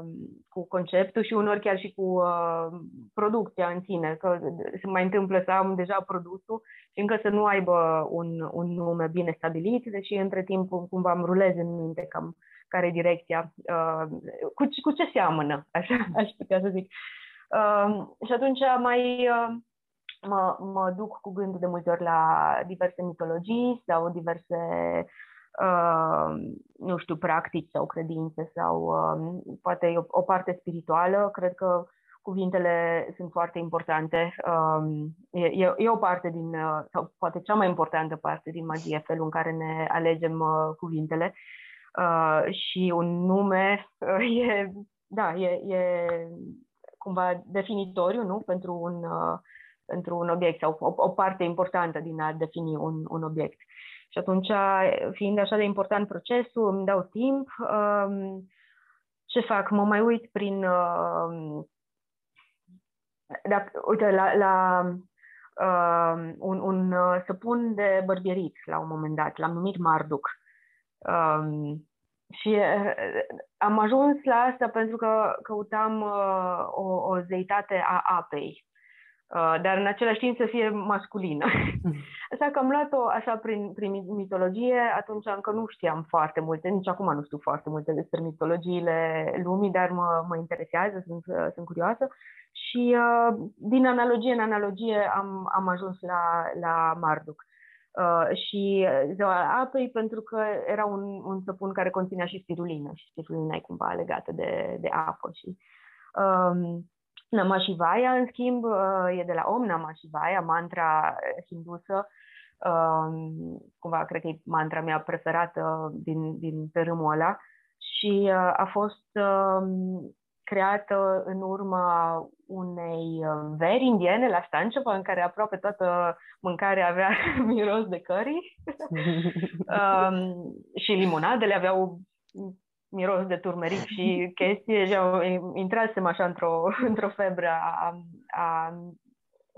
Speaker 3: cu conceptul și unor chiar și cu uh, producția în sine, că se mai întâmplă să am deja produsul și încă să nu aibă un, un nume bine stabilit, deși între timp cumva îmi rulez în minte cam care e direcția, uh, cu, cu ce seamănă, așa aș putea să zic. Uh, și atunci mai uh, mă, mă duc cu gândul de multe ori la diverse mitologii sau diverse, uh, nu știu, practici sau credințe sau uh, poate o, o parte spirituală. Cred că cuvintele sunt foarte importante. Um, e, e o parte din, uh, sau poate cea mai importantă parte din magie, felul în care ne alegem uh, cuvintele. Uh, și un nume uh, e, da, e, e cumva definitoriu, nu? Pentru un, uh, pentru un obiect sau o, o parte importantă din a defini un, un obiect. Și atunci, fiind așa de important procesul, îmi dau timp. Um, ce fac? Mă mai uit prin. Um, dacă, uite, la, la um, un, un uh, săpun de bărbierit, la un moment dat, l-am numit Marduk. Um, și uh, am ajuns la asta pentru că căutam uh, o, o zeitate a apei. Uh, dar în același timp să fie masculină. Mm. Așa că am luat-o așa prin, prin mitologie, atunci încă nu știam foarte multe, nici acum nu știu foarte multe despre mitologiile lumii, dar mă, mă interesează, sunt, uh, sunt curioasă. Și uh, din analogie în analogie am, am ajuns la, la Marduk. Uh, și ziua apei pentru că era un, un săpun care conținea și spirulină și spirulina e cumva legată de, de apă. Și, um, Nama Shivaya, în schimb, uh, e de la Om Nama Shivaya, mantra hindusă. Um, cumva, cred că e mantra mea preferată din, din tărâmul ăla și uh, a fost um, creată în urma unei uh, veri indiene la Stanceva, în care aproape toată mâncarea avea miros de curry um, și limonadele aveau miros de turmeric și chestii și au intrasem așa într-o, într-o febră a, a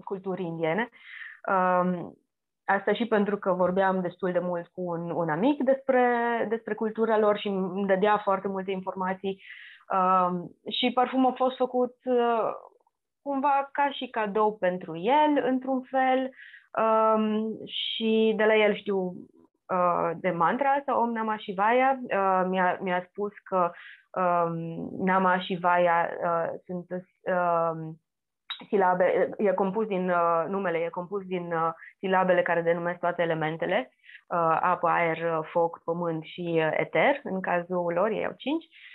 Speaker 3: culturii indiene. Um, asta și pentru că vorbeam destul de mult cu un, un amic despre, despre cultura lor și îmi dădea foarte multe informații. Um, și parfumul a fost făcut uh, cumva ca și cadou pentru el, într-un fel. Um, și de la el știu Uh, de mantra asta, Om Nama Shivaya, uh, mi-a, mi-a spus că um, Nama Shivaya uh, sunt uh, silabe, e compus din, uh, numele e compus din uh, silabele care denumesc toate elementele, uh, apă, aer, foc, pământ și uh, eter, în cazul lor, ei au cinci. Uh,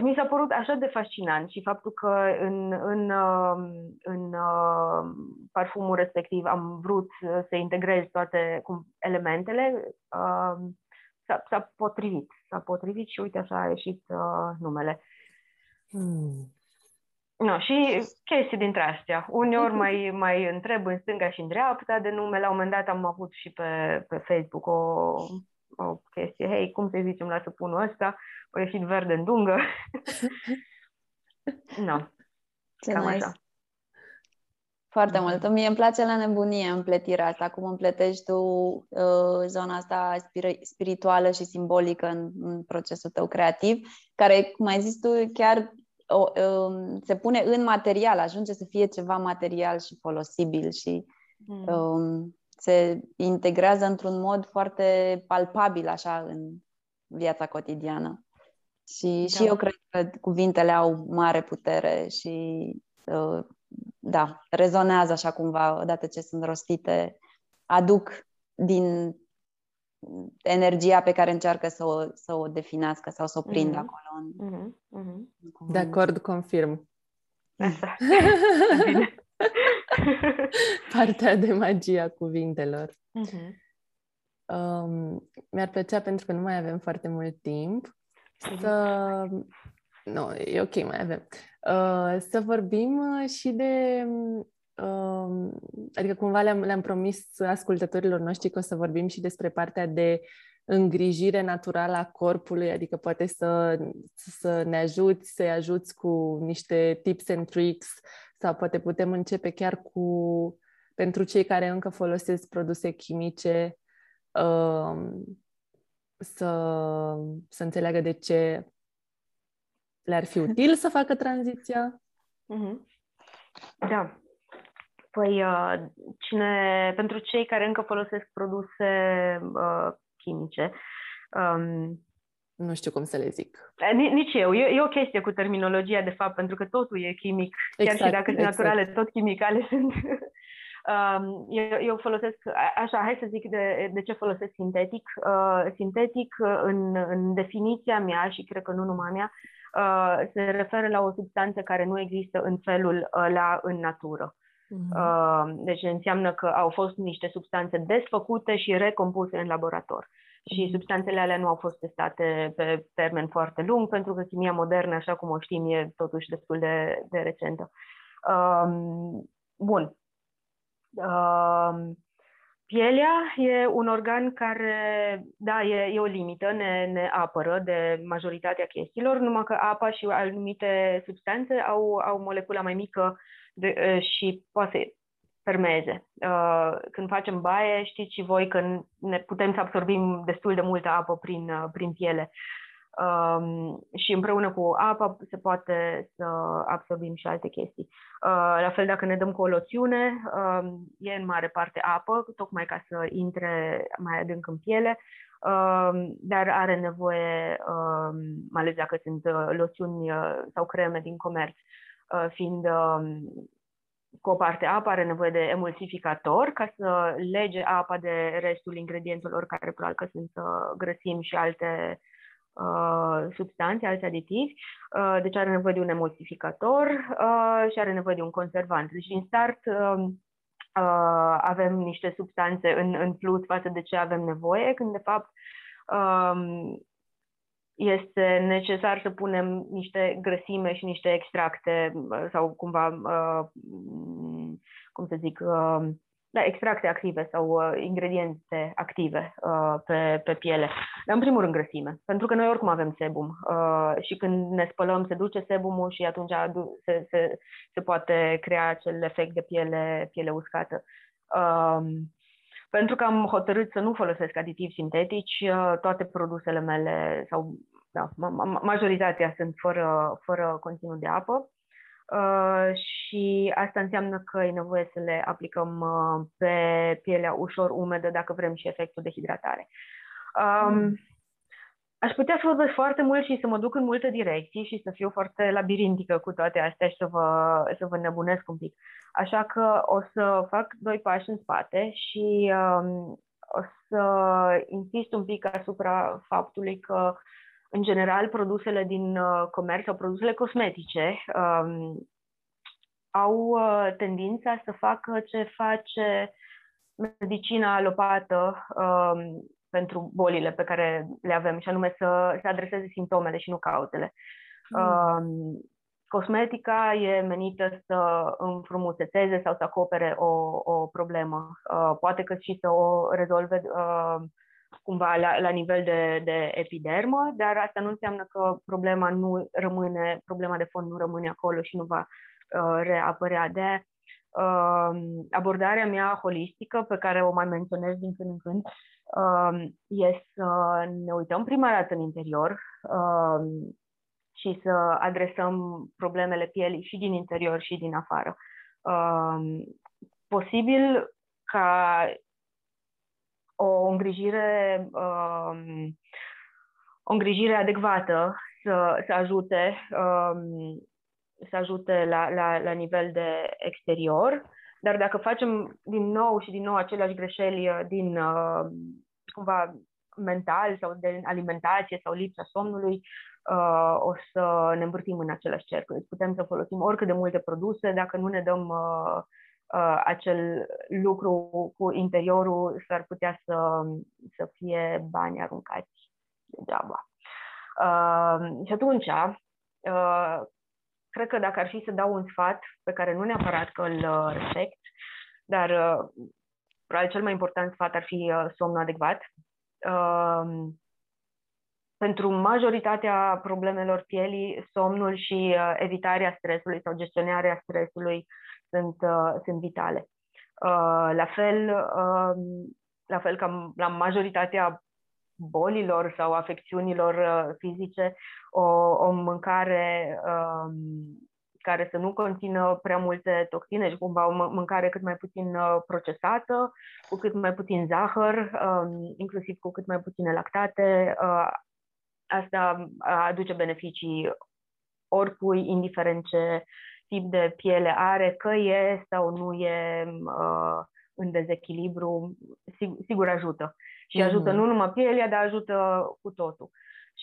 Speaker 3: mi s-a părut așa de fascinant și faptul că în, în, uh, în uh, parfumul respectiv am vrut să integrez toate cum, elementele, uh, s-a, s-a potrivit. S-a potrivit și uite așa a ieșit uh, numele. Hmm. No, și chestii dintre astea. Uneori mai, mai întreb în stânga și în dreapta de nume. La un moment dat am avut și pe, pe Facebook o, o chestie. Hei, cum să zicem la săpunul ăsta? a ieșit verde în dungă. nu. no.
Speaker 2: Ce Cam nice. așa. Foarte mult. Mie îmi place la nebunie împletirea asta, cum împletești tu uh, zona asta spir- spirituală și simbolică în, în procesul tău creativ, care, cum ai zis tu, chiar o, uh, se pune în material, ajunge să fie ceva material și folosibil și mm. Uh, se integrează într-un mod foarte palpabil așa în viața cotidiană. Și, da. și eu cred că cuvintele au mare putere și uh, da, rezonează așa cumva odată ce sunt rostite, aduc din energia pe care încearcă să o, să o definească sau să o prindă mm-hmm. acolo. În, mm-hmm.
Speaker 1: Mm-hmm. De acord, confirm.
Speaker 3: Asta.
Speaker 1: Partea de magia cuvintelor. Mm-hmm. Um, mi-ar plăcea, pentru că nu mai avem foarte mult timp, să... Nu, e ok, mai avem. Uh, să vorbim uh, și de... Uh, adică cumva le-am, le-am promis ascultătorilor noștri că o să vorbim și despre partea de îngrijire naturală a corpului, adică poate să, să ne ajuți, să-i ajuți cu niște tips and tricks sau poate putem începe chiar cu, pentru cei care încă folosesc produse chimice, um, să, să înțeleagă de ce le-ar fi util să facă tranziția?
Speaker 3: Mm-hmm. Da. Păi, uh, cine, pentru cei care încă folosesc produse uh, chimice, um,
Speaker 1: nu știu cum să le zic.
Speaker 3: Nici eu. E, e o chestie cu terminologia, de fapt, pentru că totul e chimic. Exact, chiar și dacă exact. sunt naturale, tot chimicale sunt. um, eu, eu folosesc, așa, hai să zic de, de ce folosesc sintetic. Uh, sintetic, în, în definiția mea, și cred că nu numai mea, uh, se referă la o substanță care nu există în felul ăla în natură. Uh-huh. Uh, deci înseamnă că au fost niște substanțe desfăcute și recompuse în laborator. Și substanțele alea nu au fost testate pe termen foarte lung, pentru că chimia modernă, așa cum o știm, e totuși destul de, de recentă. Um, bun. Um, pielea e un organ care, da, e, e o limită, ne, ne apără de majoritatea chestiilor, numai că apa și anumite substanțe au, au molecula mai mică de, și poate să permeze. Uh, când facem baie, știți și voi că ne putem să absorbim destul de multă apă prin, uh, prin piele. Um, și împreună cu apa se poate să absorbim și alte chestii. Uh, la fel, dacă ne dăm cu o loțiune, um, e în mare parte apă, tocmai ca să intre mai adânc în piele, um, dar are nevoie, um, mai ales dacă sunt loțiuni sau creme din comerț, uh, fiind cu o parte apă are nevoie de emulsificator ca să lege apa de restul ingredientelor care probabil că sunt uh, grăsimi și alte uh, substanțe, alți aditivi. Uh, deci are nevoie de un emulsificator uh, și are nevoie de un conservant. Deci din start uh, uh, avem niște substanțe în, în plus față de ce avem nevoie, când de fapt um, este necesar să punem niște grăsime și niște extracte sau cumva, uh, cum să zic, uh, da, extracte active sau uh, ingrediente active uh, pe, pe piele. Dar în primul rând grăsime, pentru că noi oricum avem sebum uh, și când ne spălăm se duce sebumul și atunci se, se, se poate crea acel efect de piele, piele uscată. Uh, pentru că am hotărât să nu folosesc aditivi sintetici, uh, toate produsele mele, sau da, majoritatea sunt fără, fără conținut de apă. Uh, și asta înseamnă că e nevoie să le aplicăm uh, pe pielea ușor umedă dacă vrem și efectul de hidratare. Um, mm. Aș putea să vorbesc foarte mult și să mă duc în multe direcții și să fiu foarte labirintică cu toate astea și să vă, să vă nebunesc un pic. Așa că o să fac doi pași în spate și um, o să insist un pic asupra faptului că, în general, produsele din uh, comerț sau produsele cosmetice um, au uh, tendința să facă ce face medicina alopată um, pentru bolile pe care le avem, și anume să se adreseze simptomele și nu cauzele. Mm. Um, cosmetica e menită să înfrumusețeze sau să acopere o, o problemă. Uh, poate că și să o rezolve uh, cumva la, la nivel de, de epidermă, dar asta nu înseamnă că problema nu rămâne, problema de fond nu rămâne acolo și nu va uh, reapărea. De uh, abordarea mea holistică, pe care o mai menționez din când în când, uh, e să ne uităm prima dată în interior uh, și să adresăm problemele pielii și din interior și din afară. Uh, posibil ca o îngrijire, um, o îngrijire adecvată să, să ajute, um, să ajute la, la, la nivel de exterior, dar dacă facem din nou și din nou aceleași greșeli uh, din uh, cumva mental sau de alimentație sau lipsa somnului, uh, o să ne învârtim în același cerc. Deci putem să folosim oricât de multe produse, dacă nu ne dăm uh, uh, acel lucru cu interiorul, s-ar putea să, să fie bani aruncați degeaba. Uh, și atunci, uh, cred că dacă ar fi să dau un sfat pe care nu neapărat că îl uh, respect, dar uh, probabil cel mai important sfat ar fi uh, somnul adecvat. uh, pentru majoritatea problemelor pielii, somnul și uh, evitarea stresului sau gestionarea stresului sunt, uh, sunt vitale. Uh, la fel, uh, la fel ca la majoritatea bolilor sau afecțiunilor uh, fizice, o, o mâncare um, care să nu conțină prea multe toxine și cumva o mâncare cât mai puțin uh, procesată, cu cât mai puțin zahăr, um, inclusiv cu cât mai puține lactate. Uh, asta aduce beneficii oricui, indiferent ce tip de piele are, că e sau nu e uh, în dezechilibru, sigur, sigur ajută. Și mm-hmm. ajută nu numai pielea, dar ajută cu totul.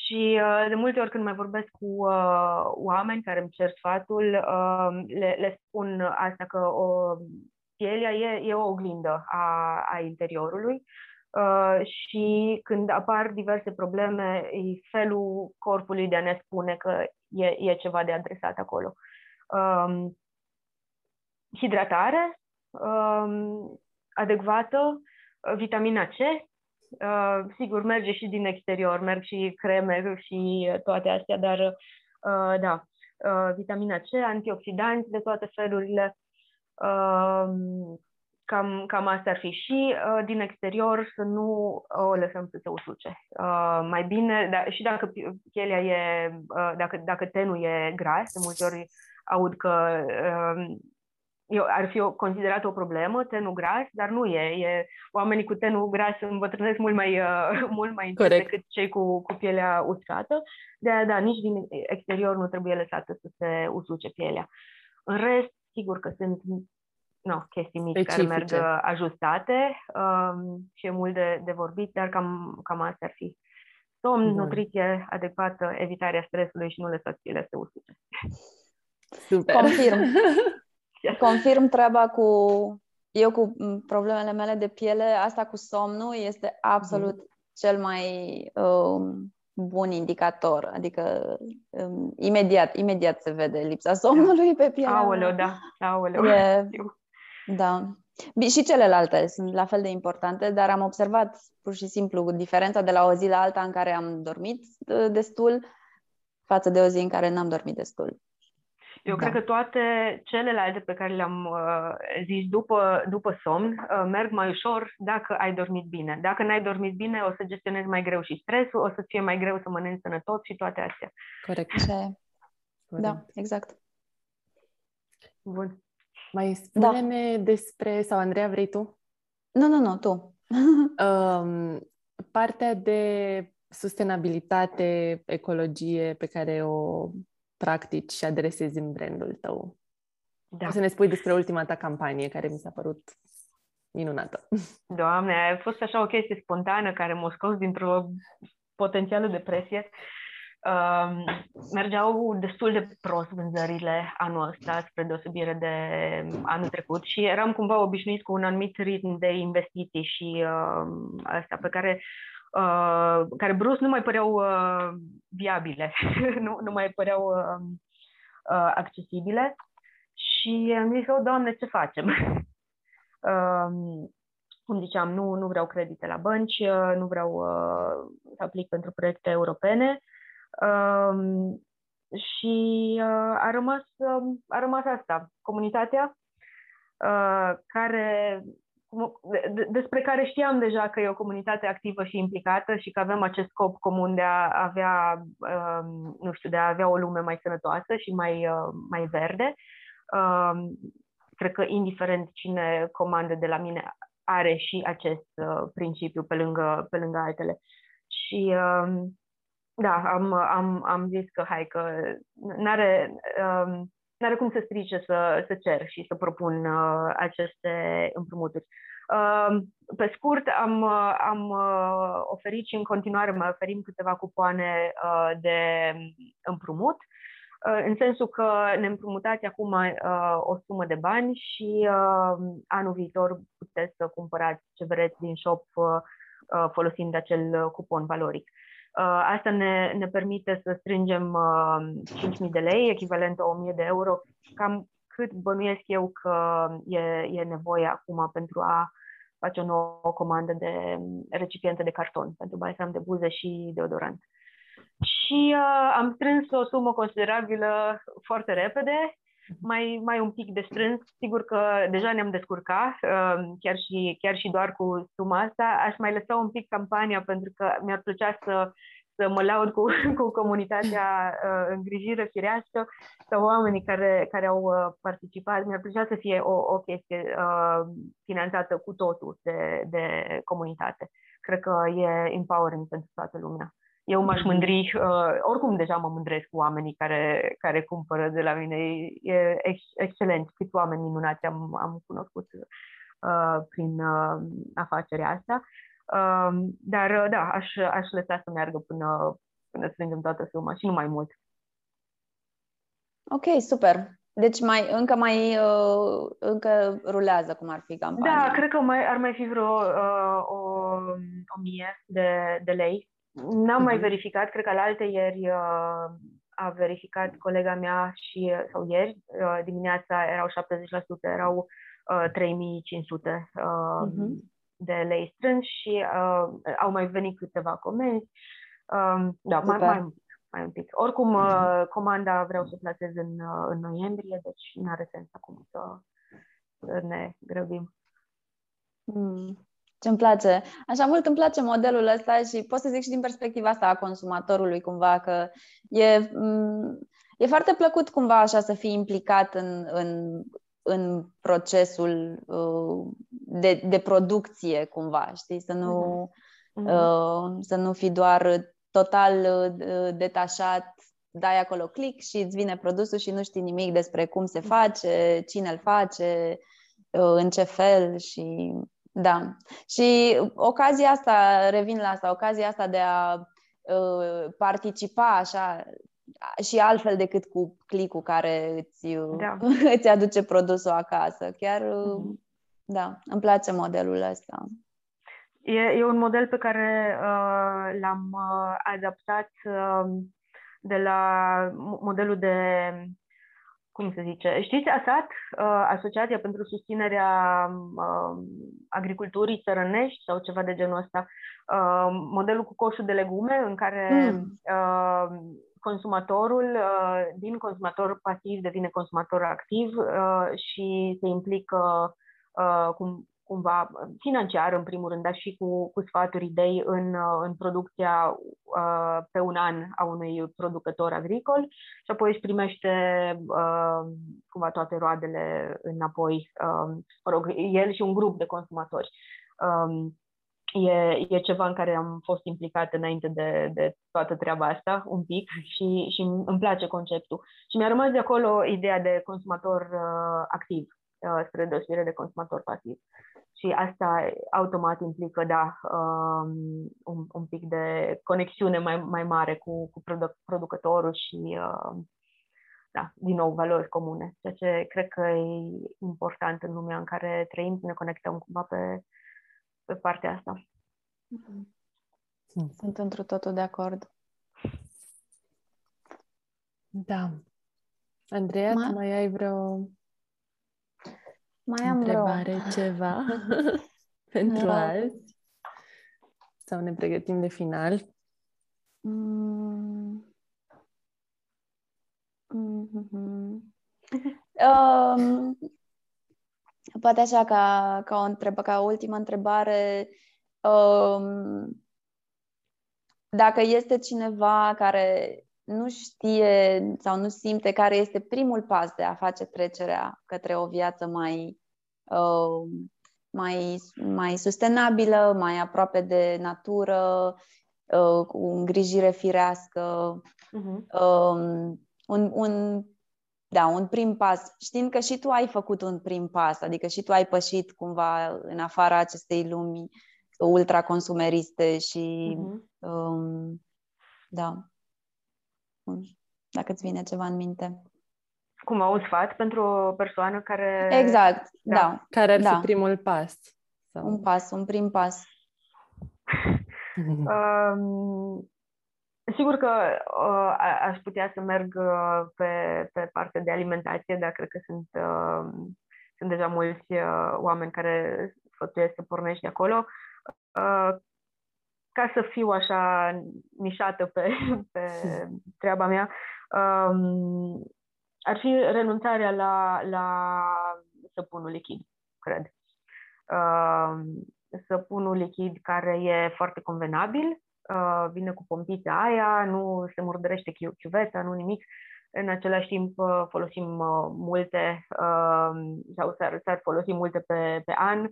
Speaker 3: Și uh, de multe ori când mai vorbesc cu uh, oameni care îmi cer sfatul, uh, le, le spun asta că o, pielea e, e o oglindă a, a interiorului uh, și când apar diverse probleme, e felul corpului de a ne spune că e, e ceva de adresat acolo. Um, hidratare um, adecvată, vitamina C, Uh, sigur, merge și din exterior, merg și creme și toate astea, dar uh, da, uh, vitamina C, antioxidanți de toate felurile, uh, cam, cam asta ar fi. Și uh, din exterior să nu o lăsăm să se usuce. Uh, mai bine, da, și dacă pielea e, uh, dacă, dacă tenul e gras, de multe ori aud că uh, eu, ar fi o, considerat o problemă, tenul gras, dar nu e. e oamenii cu tenul gras îmbătrânesc mult mai, uh, mult mai încet decât cei cu, cu pielea uscată. De aia, da, nici din exterior nu trebuie lăsată să se usuce pielea. În rest, sigur că sunt no, chestii mici Specifice. care merg uh, ajustate um, și e mult de, de vorbit, dar cam, cam asta ar fi. Somn, Bun. nutriție adecvată, evitarea stresului și nu lăsați pielea să se usuce.
Speaker 2: Super. Confirm. Confirm treaba cu eu cu problemele mele de piele, asta cu somnul este absolut mm. cel mai um, bun indicator. Adică um, imediat, imediat se vede lipsa somnului pe piele.
Speaker 3: Aoleu, da. Aoleu.
Speaker 2: E, da. Și celelalte sunt la fel de importante, dar am observat pur și simplu diferența de la o zi la alta în care am dormit uh, destul față de o zi în care n-am dormit destul.
Speaker 3: Eu da. cred că toate celelalte pe care le-am uh, zis după, după somn uh, merg mai ușor dacă ai dormit bine. Dacă n-ai dormit bine, o să gestionezi mai greu și stresul, o să fie mai greu să mănânci sănătos și toate astea.
Speaker 2: Corect. Așa e. Da, exact.
Speaker 3: Bun.
Speaker 1: Mai spune-ne da. despre, sau Andreea, vrei tu?
Speaker 2: Nu, nu, nu, tu.
Speaker 1: um, partea de sustenabilitate, ecologie pe care o practici și adresezi în brandul tău. Da. O să ne spui despre ultima ta campanie, care mi s-a părut minunată.
Speaker 3: Doamne, a fost așa o chestie spontană care m-a scos dintr-o potențială depresie. Uh, mergeau destul de prost vânzările anul ăsta, spre deosebire de anul trecut și eram cumva obișnuit cu un anumit ritm de investiții și uh, asta pe care uh, care brusc nu mai păreau uh, viabile, nu, nu mai păreau uh, uh, accesibile și am zis, o, oh, Doamne, ce facem? uh, cum ziceam, nu, nu vreau credite la bănci, uh, nu vreau uh, să aplic pentru proiecte europene uh, și uh, a, rămas, uh, a rămas asta, comunitatea uh, care despre care știam deja că e o comunitate activă și implicată și că avem acest scop comun de a avea, um, nu știu, de a avea o lume mai sănătoasă și mai, uh, mai verde. Um, cred că indiferent cine comandă de la mine are și acest uh, principiu pe lângă, pe lângă altele. Și um, da, am, am, am zis că hai că n-are, nu are cum să strice să, să cer și să propun uh, aceste împrumuturi. Uh, pe scurt, am, uh, am uh, oferit și în continuare mai oferim câteva cupoane uh, de împrumut, uh, în sensul că ne împrumutați acum uh, o sumă de bani și uh, anul viitor puteți să cumpărați ce vreți din shop uh, uh folosind acel cupon valoric. Uh, Uh, asta ne, ne permite să strângem 5.000 uh, de lei, echivalent a 1.000 de euro, cam cât bănuiesc eu că e, e nevoie acum pentru a face o nouă comandă de recipiente de carton pentru balsam de buză și deodorant. Și uh, am strâns o sumă considerabilă foarte repede mai, mai un pic de strâns. Sigur că deja ne-am descurcat, uh, chiar și, chiar și doar cu suma asta. Aș mai lăsa un pic campania pentru că mi-ar plăcea să, să mă laud cu, cu comunitatea uh, îngrijire firească sau oamenii care, care au uh, participat. Mi-ar plăcea să fie o, o chestie uh, finanțată cu totul de, de comunitate. Cred că e empowering pentru toată lumea. Eu m-aș mândri, uh, oricum deja mă mândresc cu oamenii care, care cumpără de la mine. E ex, excelent câți oameni minunați am, am cunoscut uh, prin uh, afacerea asta. Uh, dar, uh, da, aș, aș lăsa să meargă până, până strângem toată suma și nu mai mult.
Speaker 2: Ok, super. Deci mai, încă mai uh, încă rulează cum ar fi campania.
Speaker 3: Da, cred că mai, ar mai fi vreo uh, o, o mie de, de lei N-am uh-huh. mai mhm. verificat, cred că la alte ieri uh, a verificat colega mea și, uh, sau ieri, uh, dimineața erau 70%, erau uh, 3500 uh, uh-huh. de lei strâns și uh, au mai venit câteva comenzi. Uh, da, mai, mai, mai un pic. Oricum, uh, mhm. comanda vreau să o placez în, uh, în noiembrie, deci nu are sens acum să, să ne grăbim.
Speaker 2: Mm ce îmi place. Așa mult îmi place modelul ăsta și pot să zic și din perspectiva asta a consumatorului cumva că e, mm, e foarte plăcut cumva așa să fii implicat în, în, în procesul uh, de, de producție cumva, știi? Să nu, uh-huh. uh, să nu fii doar total uh, detașat dai acolo click și îți vine produsul și nu știi nimic despre cum se face, cine îl face, uh, în ce fel și da. Și ocazia asta, revin la asta, ocazia asta de a uh, participa așa și altfel decât cu clicul care îți, da. îți aduce produsul acasă. Chiar, mm-hmm. da, îmi place modelul ăsta.
Speaker 3: E, e un model pe care uh, l-am uh, adaptat uh, de la modelul de cum se zice, știți ASAT, uh, Asociația pentru Susținerea uh, Agriculturii Țărănești sau ceva de genul ăsta, uh, modelul cu coșul de legume în care mm. consumatorul din consumator pasiv devine consumator activ și se implică cum cumva financiar, în primul rând, dar și cu, cu sfaturi, idei în, în producția uh, pe un an a unui producător agricol și apoi își primește uh, cumva toate roadele înapoi, uh, mă rog, el și un grup de consumatori. Um, e, e ceva în care am fost implicat înainte de, de toată treaba asta, un pic, și, și îmi place conceptul. Și mi-a rămas de acolo ideea de consumator uh, activ, uh, spre deosebire de consumator pasiv și asta automat implică, da, um, un, un pic de conexiune mai, mai mare cu, cu produ- producătorul și, uh, da, din nou, valori comune, ceea ce cred că e important în lumea în care trăim, să ne conectăm cumva pe, pe partea asta.
Speaker 2: Mm-hmm. Sunt într totul de acord.
Speaker 1: Da. Andreea, Ma... mai ai vreo
Speaker 2: mai am
Speaker 1: întrebare, vreo... ceva pentru da. azi? Sau ne pregătim de final? Mm.
Speaker 2: Mm-hmm. um, poate așa ca, ca, o întreb, ca ultimă întrebare um, dacă este cineva care nu știe sau nu simte care este primul pas de a face trecerea către o viață mai, uh, mai, mai sustenabilă, mai aproape de natură, uh, cu îngrijire firească, uh-huh. um, un, un, da, un prim pas. Știind că și tu ai făcut un prim pas, adică și tu ai pășit cumva în afara acestei lumi ultraconsumeriste și uh-huh. um, da dacă îți vine ceva în minte.
Speaker 3: Cum, un sfat pentru o persoană care...
Speaker 2: Exact, da. da.
Speaker 1: Care ar
Speaker 2: da.
Speaker 1: fi primul pas?
Speaker 2: Sau... Un pas, un prim pas.
Speaker 3: um, sigur că uh, aș putea să merg uh, pe, pe partea de alimentație, dar cred că sunt, uh, sunt deja mulți uh, oameni care sfătuiesc să pornești de acolo. Uh, ca să fiu așa nișată pe, pe treaba mea, um, ar fi renunțarea la, la săpunul lichid, cred. Um, săpunul lichid care e foarte convenabil, uh, vine cu pompița aia, nu se murdărește chiuveta, nu nimic. În același timp uh, folosim uh, multe uh, sau s-ar, s-ar folosi multe pe, pe an.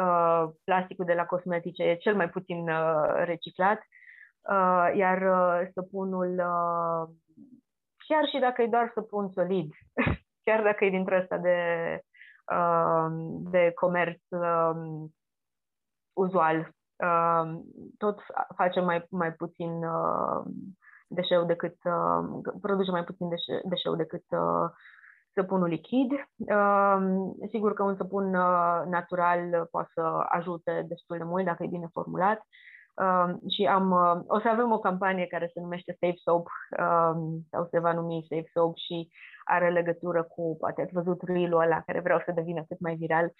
Speaker 3: Uh, plasticul de la cosmetice e cel mai puțin uh, reciclat, uh, iar uh, săpunul, uh, chiar și dacă e doar săpun solid, chiar dacă e dintre ăsta de, uh, de comerț uh, uzual, uh, tot face mai, mai puțin uh, deșeu decât, uh, produce mai puțin deșe, deșeu decât uh, săpunul lichid. Uh, sigur că un săpun uh, natural poate să ajute destul de mult dacă e bine formulat. Uh, și am, uh, o să avem o campanie care se numește Safe Soap uh, sau se va numi Safe Soap și are legătură cu, poate ați văzut reel ăla care vreau să devină cât mai viral,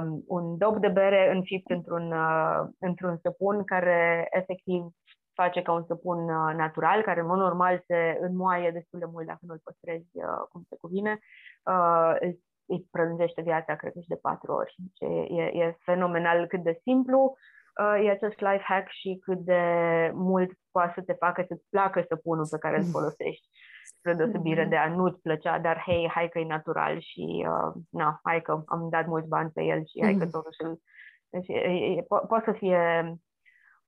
Speaker 3: um, un dop de bere înfipt într-un, uh, într-un săpun care efectiv face ca un săpun uh, natural, care în mod normal se înmoaie destul de mult dacă nu îl păstrezi uh, cum se cuvine, uh, îi prelungește viața, cred că și de patru ori. Deci e, e fenomenal cât de simplu e acest life hack și cât de mult poate să te facă să-ți placă săpunul pe care îl mm. folosești spre deosebire mm-hmm. de a nu-ți plăcea, dar hei, hai că e natural și uh, na, hai că am dat mulți bani pe el și hai că mm-hmm. totuși îl... Deci, e, e, po- poate să fie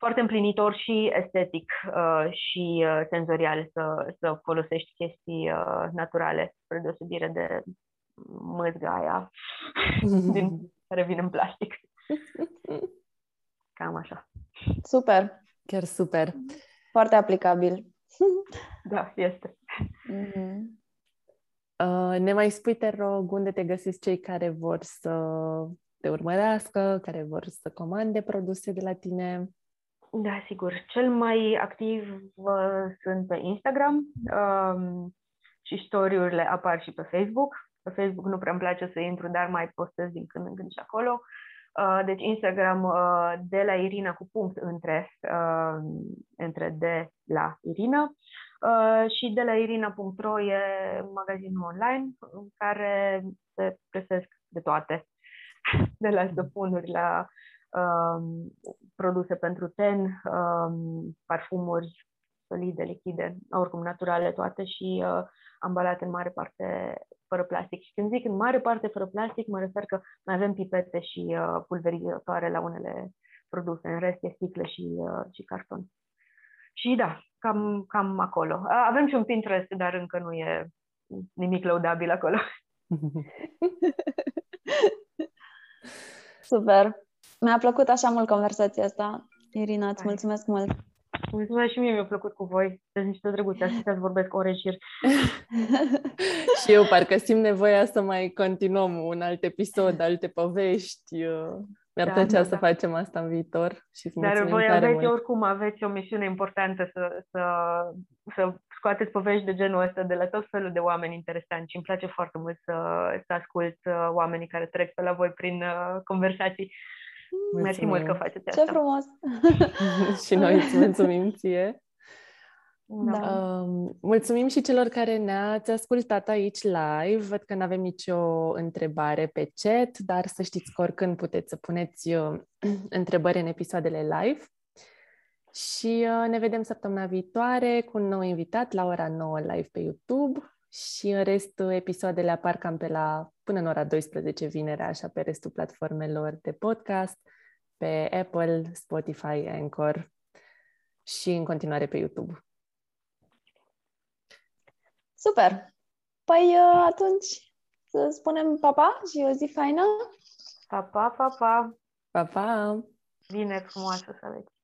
Speaker 3: foarte împlinitor și estetic uh, și uh, senzorial să, să folosești chestii uh, naturale, spre deosebire de măzga aia din, care vine în plastic. Cam așa.
Speaker 2: Super.
Speaker 1: Chiar super.
Speaker 2: Foarte aplicabil.
Speaker 3: Da, este.
Speaker 1: Mm-hmm. Uh, ne mai spui, te rog, unde te găsesc cei care vor să te urmărească, care vor să comande produse de la tine?
Speaker 3: Da, sigur. Cel mai activ uh, sunt pe Instagram um, și story-urile apar și pe Facebook. Pe Facebook nu prea îmi place să intru, dar mai postez din când în când și acolo. Uh, deci Instagram uh, de la Irina cu punct între, uh, între de la Irina. Uh, și de la irina.ro e magazinul online în care se găsesc de toate, de la săpunuri la um, produse pentru ten, um, parfumuri solide, lichide, oricum naturale toate și uh, ambalate în mare parte fără plastic. Și când zic în mare parte fără plastic, mă refer că mai avem pipete și uh, pulverizatoare la unele produse. În rest e sticle și, uh, și carton. Și da, cam, cam acolo. Avem și un Pinterest, dar încă nu e nimic lăudabil acolo.
Speaker 2: Super! Mi-a plăcut așa mult conversația asta. Irina, îți mulțumesc mult!
Speaker 3: Mulțumesc și mie, mi-a plăcut cu voi. Sunteți niște drăguțe, așa să vorbesc ore și
Speaker 1: Și eu parcă simt nevoia să mai continuăm un alt episod, alte povești. Mi-ar da, plăcea da, să da. facem asta în viitor și să Dar voi
Speaker 3: aveți
Speaker 1: mult.
Speaker 3: oricum aveți o misiune importantă să, să, să scoateți povești de genul ăsta de la tot felul de oameni interesanți și îmi place foarte mult să, să ascult uh, oamenii care trec pe la voi prin uh, conversații. Mulțumim. Mersi mult că faceți asta.
Speaker 2: Ce frumos!
Speaker 1: și noi îți mulțumim ție. Da. Uh, mulțumim și celor care ne-ați ascultat aici live. Văd că nu avem nicio întrebare pe chat, dar să știți că oricând puteți să puneți uh, întrebări în episoadele live. Și uh, ne vedem săptămâna viitoare cu un nou invitat la ora 9 live pe YouTube și în rest episoadele apar cam pe la până în ora 12 vinerea, așa pe restul platformelor de podcast, pe Apple, Spotify, Anchor și în continuare pe YouTube.
Speaker 2: Super! Păi uh, atunci să spunem papa și o zi faină.
Speaker 3: Pa, pa, pa, pa!
Speaker 1: Pa, pa!
Speaker 3: Bine frumoasă să aveți!